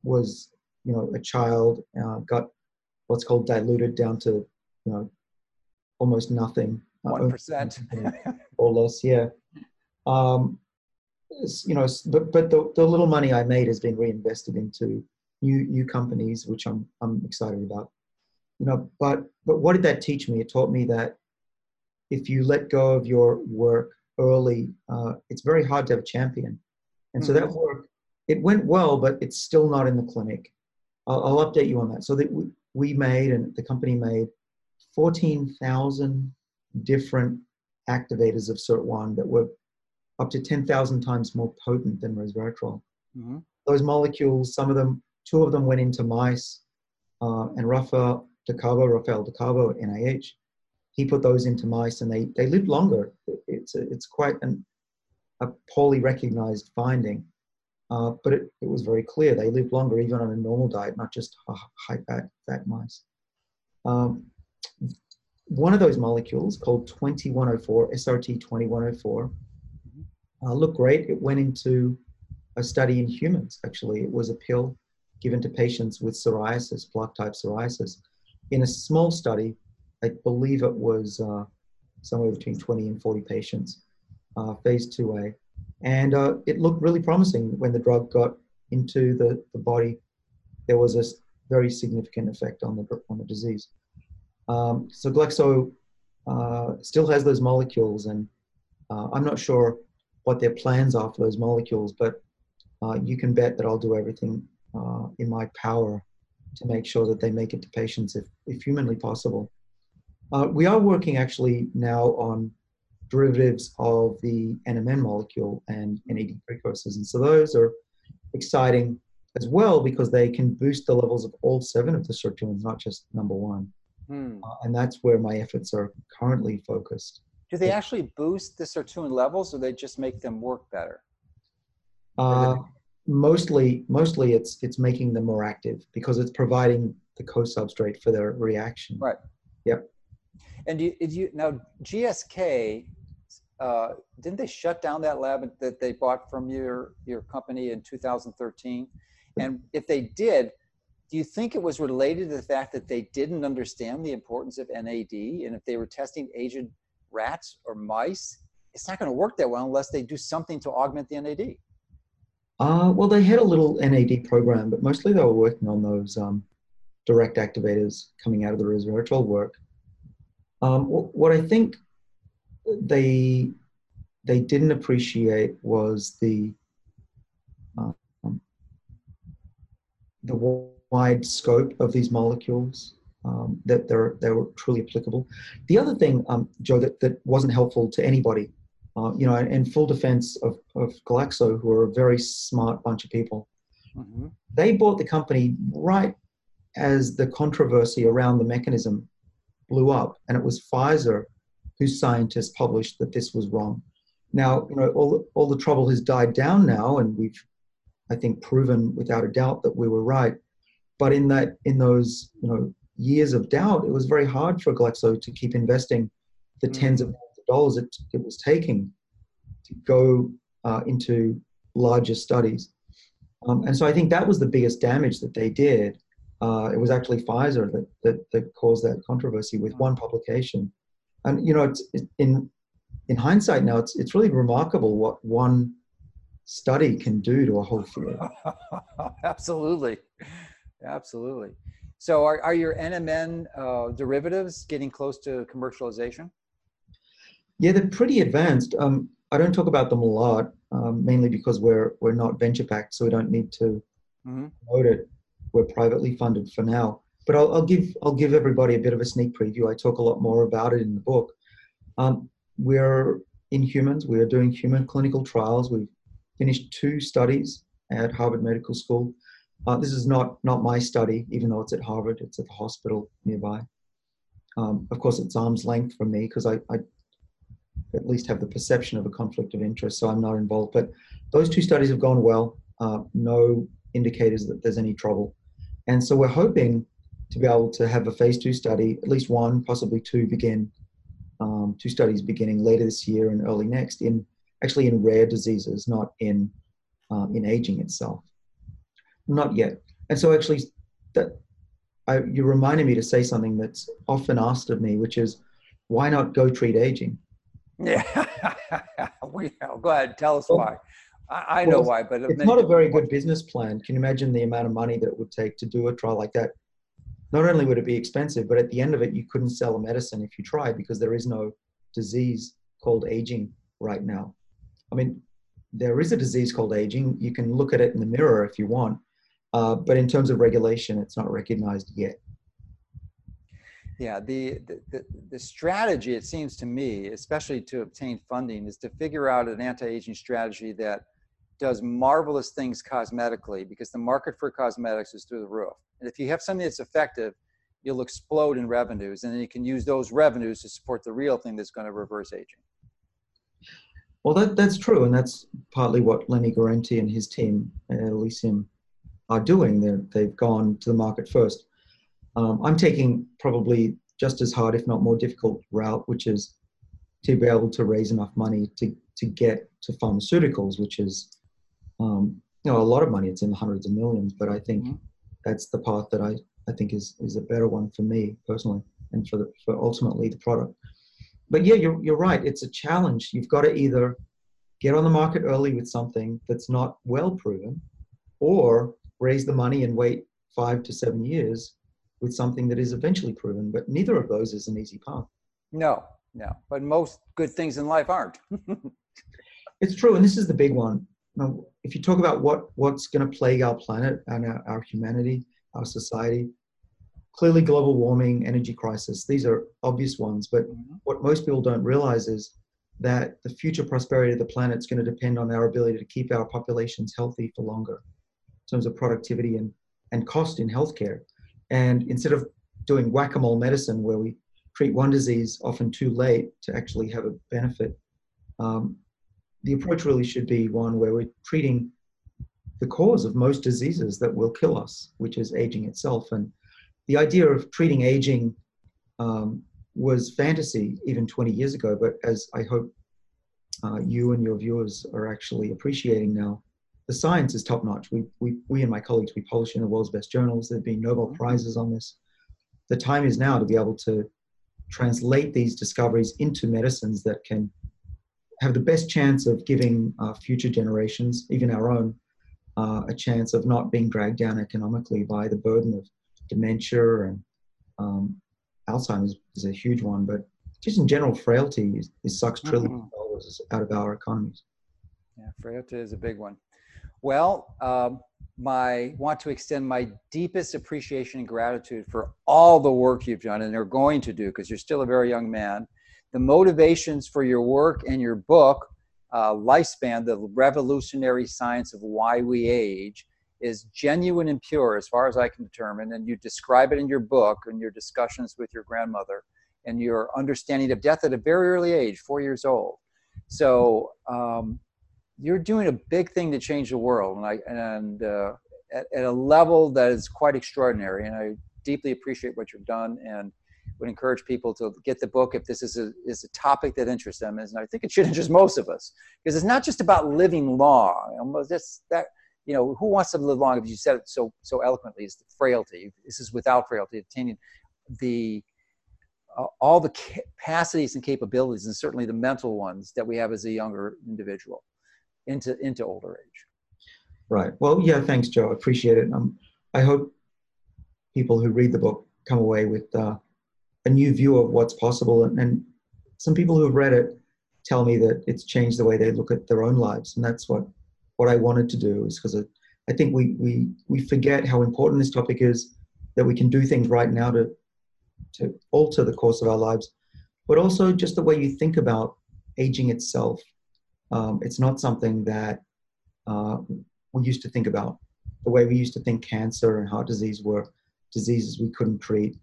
was, you know, a child, uh, got what's called diluted down to, you know, almost nothing. Uh, One percent *laughs* or less, yeah. Um, you know, but, but the, the little money I made has been reinvested into new new companies, which I'm I'm excited about. You know, but but what did that teach me? It taught me that if you let go of your work early, uh, it's very hard to have a champion. And mm-hmm. so that mm-hmm. work, it went well, but it's still not in the clinic. I'll, I'll update you on that. So that we, we made and the company made 14,000 different activators of SIRT1 that were up to 10,000 times more potent than resveratrol. Mm-hmm. Those molecules, some of them, two of them went into mice, uh, and Rafael de Cabo, Rafael de Cabo at NIH, he put those into mice and they, they lived longer. It's, a, it's quite an, a poorly recognized finding, uh, but it, it was very clear. They lived longer even on a normal diet, not just high fat, fat mice. Um, one of those molecules called 2104, SRT 2104, uh, looked great. It went into a study in humans, actually. It was a pill given to patients with psoriasis, plaque type psoriasis. In a small study, I believe it was uh, somewhere between 20 and 40 patients, uh, phase 2A. And uh, it looked really promising when the drug got into the, the body. There was a very significant effect on the, on the disease. Um, so Glaxo uh, still has those molecules, and uh, I'm not sure what their plans are for those molecules, but uh, you can bet that I'll do everything uh, in my power to make sure that they make it to patients if, if humanly possible. Uh, we are working actually now on derivatives of the NMN molecule and NAD precursors, and so those are exciting as well because they can boost the levels of all seven of the sirtuins, not just number one. Hmm. Uh, and that's where my efforts are currently focused. Do they actually boost the sirtuin levels, or they just make them work better? Uh, mostly, mostly it's it's making them more active because it's providing the co-substrate for their reaction. Right. Yep. And you, you now GSK uh, didn't they shut down that lab that they bought from your your company in 2013? And if they did, do you think it was related to the fact that they didn't understand the importance of NAD? And if they were testing aged rats or mice, it's not going to work that well unless they do something to augment the NAD. Uh, well, they had a little NAD program, but mostly they were working on those um, direct activators coming out of the resveratrol work. Um, what I think they they didn't appreciate was the um, the wide scope of these molecules um, that they're they were truly applicable. The other thing, um, Joe, that, that wasn't helpful to anybody, uh, you know, in full defense of, of Glaxo, who are a very smart bunch of people, mm-hmm. they bought the company right as the controversy around the mechanism blew up, and it was Pfizer whose scientists published that this was wrong. Now, you know, all, all the trouble has died down now, and we've, I think, proven without a doubt that we were right. But in that, in those, you know, years of doubt, it was very hard for Glaxo to keep investing the mm. tens of dollars it, it was taking to go uh, into larger studies. Um, and so I think that was the biggest damage that they did. Uh, it was actually Pfizer that, that, that caused that controversy with one publication. And you know, it's, in in hindsight now, it's it's really remarkable what one study can do to a whole field. *laughs* Absolutely, absolutely. So, are, are your NMN uh, derivatives getting close to commercialization? Yeah, they're pretty advanced. Um, I don't talk about them a lot, um, mainly because we're we're not venture backed, so we don't need to mm-hmm. promote it. We're privately funded for now. But I'll, I'll, give I'll give everybody a bit of a sneak preview. I talk a lot more about it in the book. Um, we're in humans. We are doing human clinical trials. We've finished two studies at Harvard Medical School. Uh, this is not not my study, even though it's at Harvard. It's at the hospital nearby. Um, of course, it's arm's length from me because I, I, at least have the perception of a conflict of interest, so I'm not involved. But those two studies have gone well. Uh, no indicators that there's any trouble, and so we're hoping to be able to have a phase two study, at least one, possibly two, begin. Um, two studies beginning later this year and early next in actually in rare diseases, not in um, in aging itself. Not yet. And so actually, that I, you reminded me to say something that's often asked of me, which is, why not go treat aging? *laughs* Yeah, go ahead. Tell us well, why. I, I know why, but it's not a very good business plan. Can you imagine the amount of money that it would take to do a trial like that? Not only would it be expensive, but at the end of it, you couldn't sell a medicine if you tried because there is no disease called aging right now. I mean, there is a disease called aging. You can look at it in the mirror if you want, uh, but in terms of regulation, it's not recognized yet. Yeah, the, the, the strategy, it seems to me, especially to obtain funding, is to figure out an anti aging strategy that does marvelous things cosmetically because the market for cosmetics is through the roof. And if you have something that's effective, you'll explode in revenues, and then you can use those revenues to support the real thing that's going to reverse aging. Well, that, that's true, and that's partly what Lenny Guarente and his team at Elysium are doing. They're, they've gone to the market first. Um, I'm taking probably just as hard, if not more difficult, route, which is to be able to raise enough money to, to get to pharmaceuticals, which is um, you know a lot of money. It's in the hundreds of millions, but I think mm-hmm. that's the path that I, I think is is a better one for me personally, and for the, for ultimately the product. But yeah, you're you're right. It's a challenge. You've got to either get on the market early with something that's not well proven, or raise the money and wait five to seven years with something that is eventually proven. But neither of those is an easy path. No, yeah. But most good things in life aren't. *laughs* it's true, and this is the big one. Now, if you talk about what what's going to plague our planet and our, our humanity, our society, clearly global warming, energy crisis. These are obvious ones, but mm-hmm. what most people don't realize is that the future prosperity of the planet is going to depend on our ability to keep our populations healthy for longer in terms of productivity and, and cost in healthcare. And instead of doing whack-a-mole medicine where we treat one disease often too late to actually have a benefit, um, the approach really should be one where we're treating the cause of most diseases that will kill us, which is aging itself. And the idea of treating aging um, was fantasy even 20 years ago, but as I hope uh, you and your viewers are actually appreciating now, the science is top notch. We, we, we and my colleagues, we publish in the world's best journals. There have been Nobel mm-hmm. Prizes on this. The time is now to be able to translate these discoveries into medicines that can have the best chance of giving uh, future generations, even our own, uh, a chance of not being dragged down economically by the burden of dementia and um, Alzheimer's is a huge one, but just in general, frailty is, is sucks trillions mm-hmm. of dollars out of our economies. Yeah, frailty is a big one. Well, um, my want to extend my deepest appreciation and gratitude for all the work you've done and are going to do because you're still a very young man. The motivations for your work and your book, uh, Lifespan: The Revolutionary Science of Why We Age, is genuine and pure as far as I can determine. And you describe it in your book and your discussions with your grandmother and your understanding of death at a very early age, four years old. So um, you're doing a big thing to change the world, and I and uh, at, at, a level that is quite extraordinary. And I deeply appreciate what you've done, and would encourage people to get the book if this is a is a topic that interests them. And I think it should interest most of us because it's not just about living long. That you know, who wants to live long? If you said it so so eloquently, is the frailty. This is without frailty, attaining the uh, all the capacities and capabilities, and certainly the mental ones that we have as a younger individual into into older age. Right. Well, yeah. Thanks, Joe. I appreciate it. Um, I hope people who read the book come away with uh, a new view of what's possible, and, and some people who have read it tell me that it's changed the way they look at their own lives, and that's what what I wanted to do is because I think we, we, we forget how important this topic is, that we can do things right now to, to alter the course of our lives, but also just the way you think about aging itself. Um, it's not something that uh, we used to think about. The way we used to think cancer and heart disease were diseases we couldn't treat.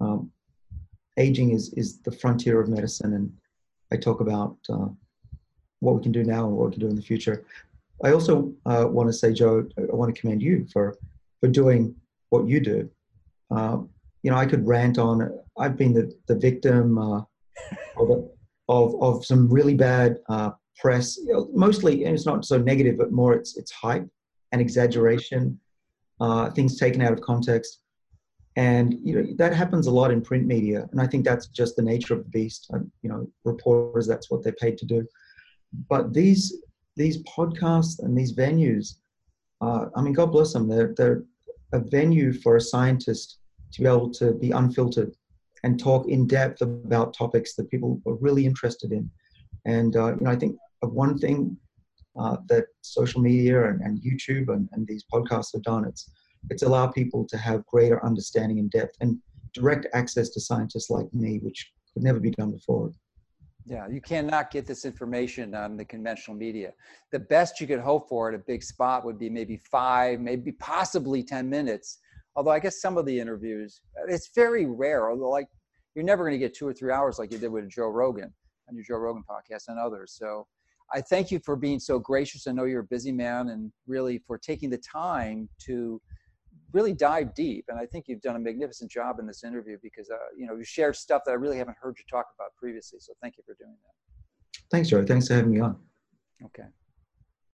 Um, aging is, is the frontier of medicine, and I talk about uh, what we can do now and what we can do in the future. I also uh, want to say, Joe, I want to commend you for for doing what you do. Um, you know, I could rant on. I've been the the victim uh, of, of of some really bad uh, press. You know, mostly, it's not so negative, but more it's it's hype and exaggeration, uh, things taken out of context, and you know that happens a lot in print media. And I think that's just the nature of the beast. you know, reporters that's what they're paid to do. But these these podcasts and these venues, uh, I mean, God bless them. They're, they're a venue for a scientist to be able to be unfiltered and talk in depth about topics that people are really interested in. And uh, you know, I think one thing uh, that social media and, and YouTube and, and, these podcasts have done, it's it's allowed people to have greater understanding and depth and direct access to scientists like me, which could never be done before. Yeah, you cannot get this information on the conventional media. The best you could hope for at a big spot would be maybe five, maybe possibly 10 minutes. Although I guess some of the interviews, it's very rare. Although, like, you're never going to get two or three hours like you did with Joe Rogan on your Joe Rogan podcast and others. So I thank you for being so gracious. I know you're a busy man and really for taking the time to really dive deep. And I think you've done a magnificent job in this interview because, uh, you know, you shared stuff that I really haven't heard you talk about previously. So thank you for doing that. Thanks, Joe. Thanks for having me on. Okay.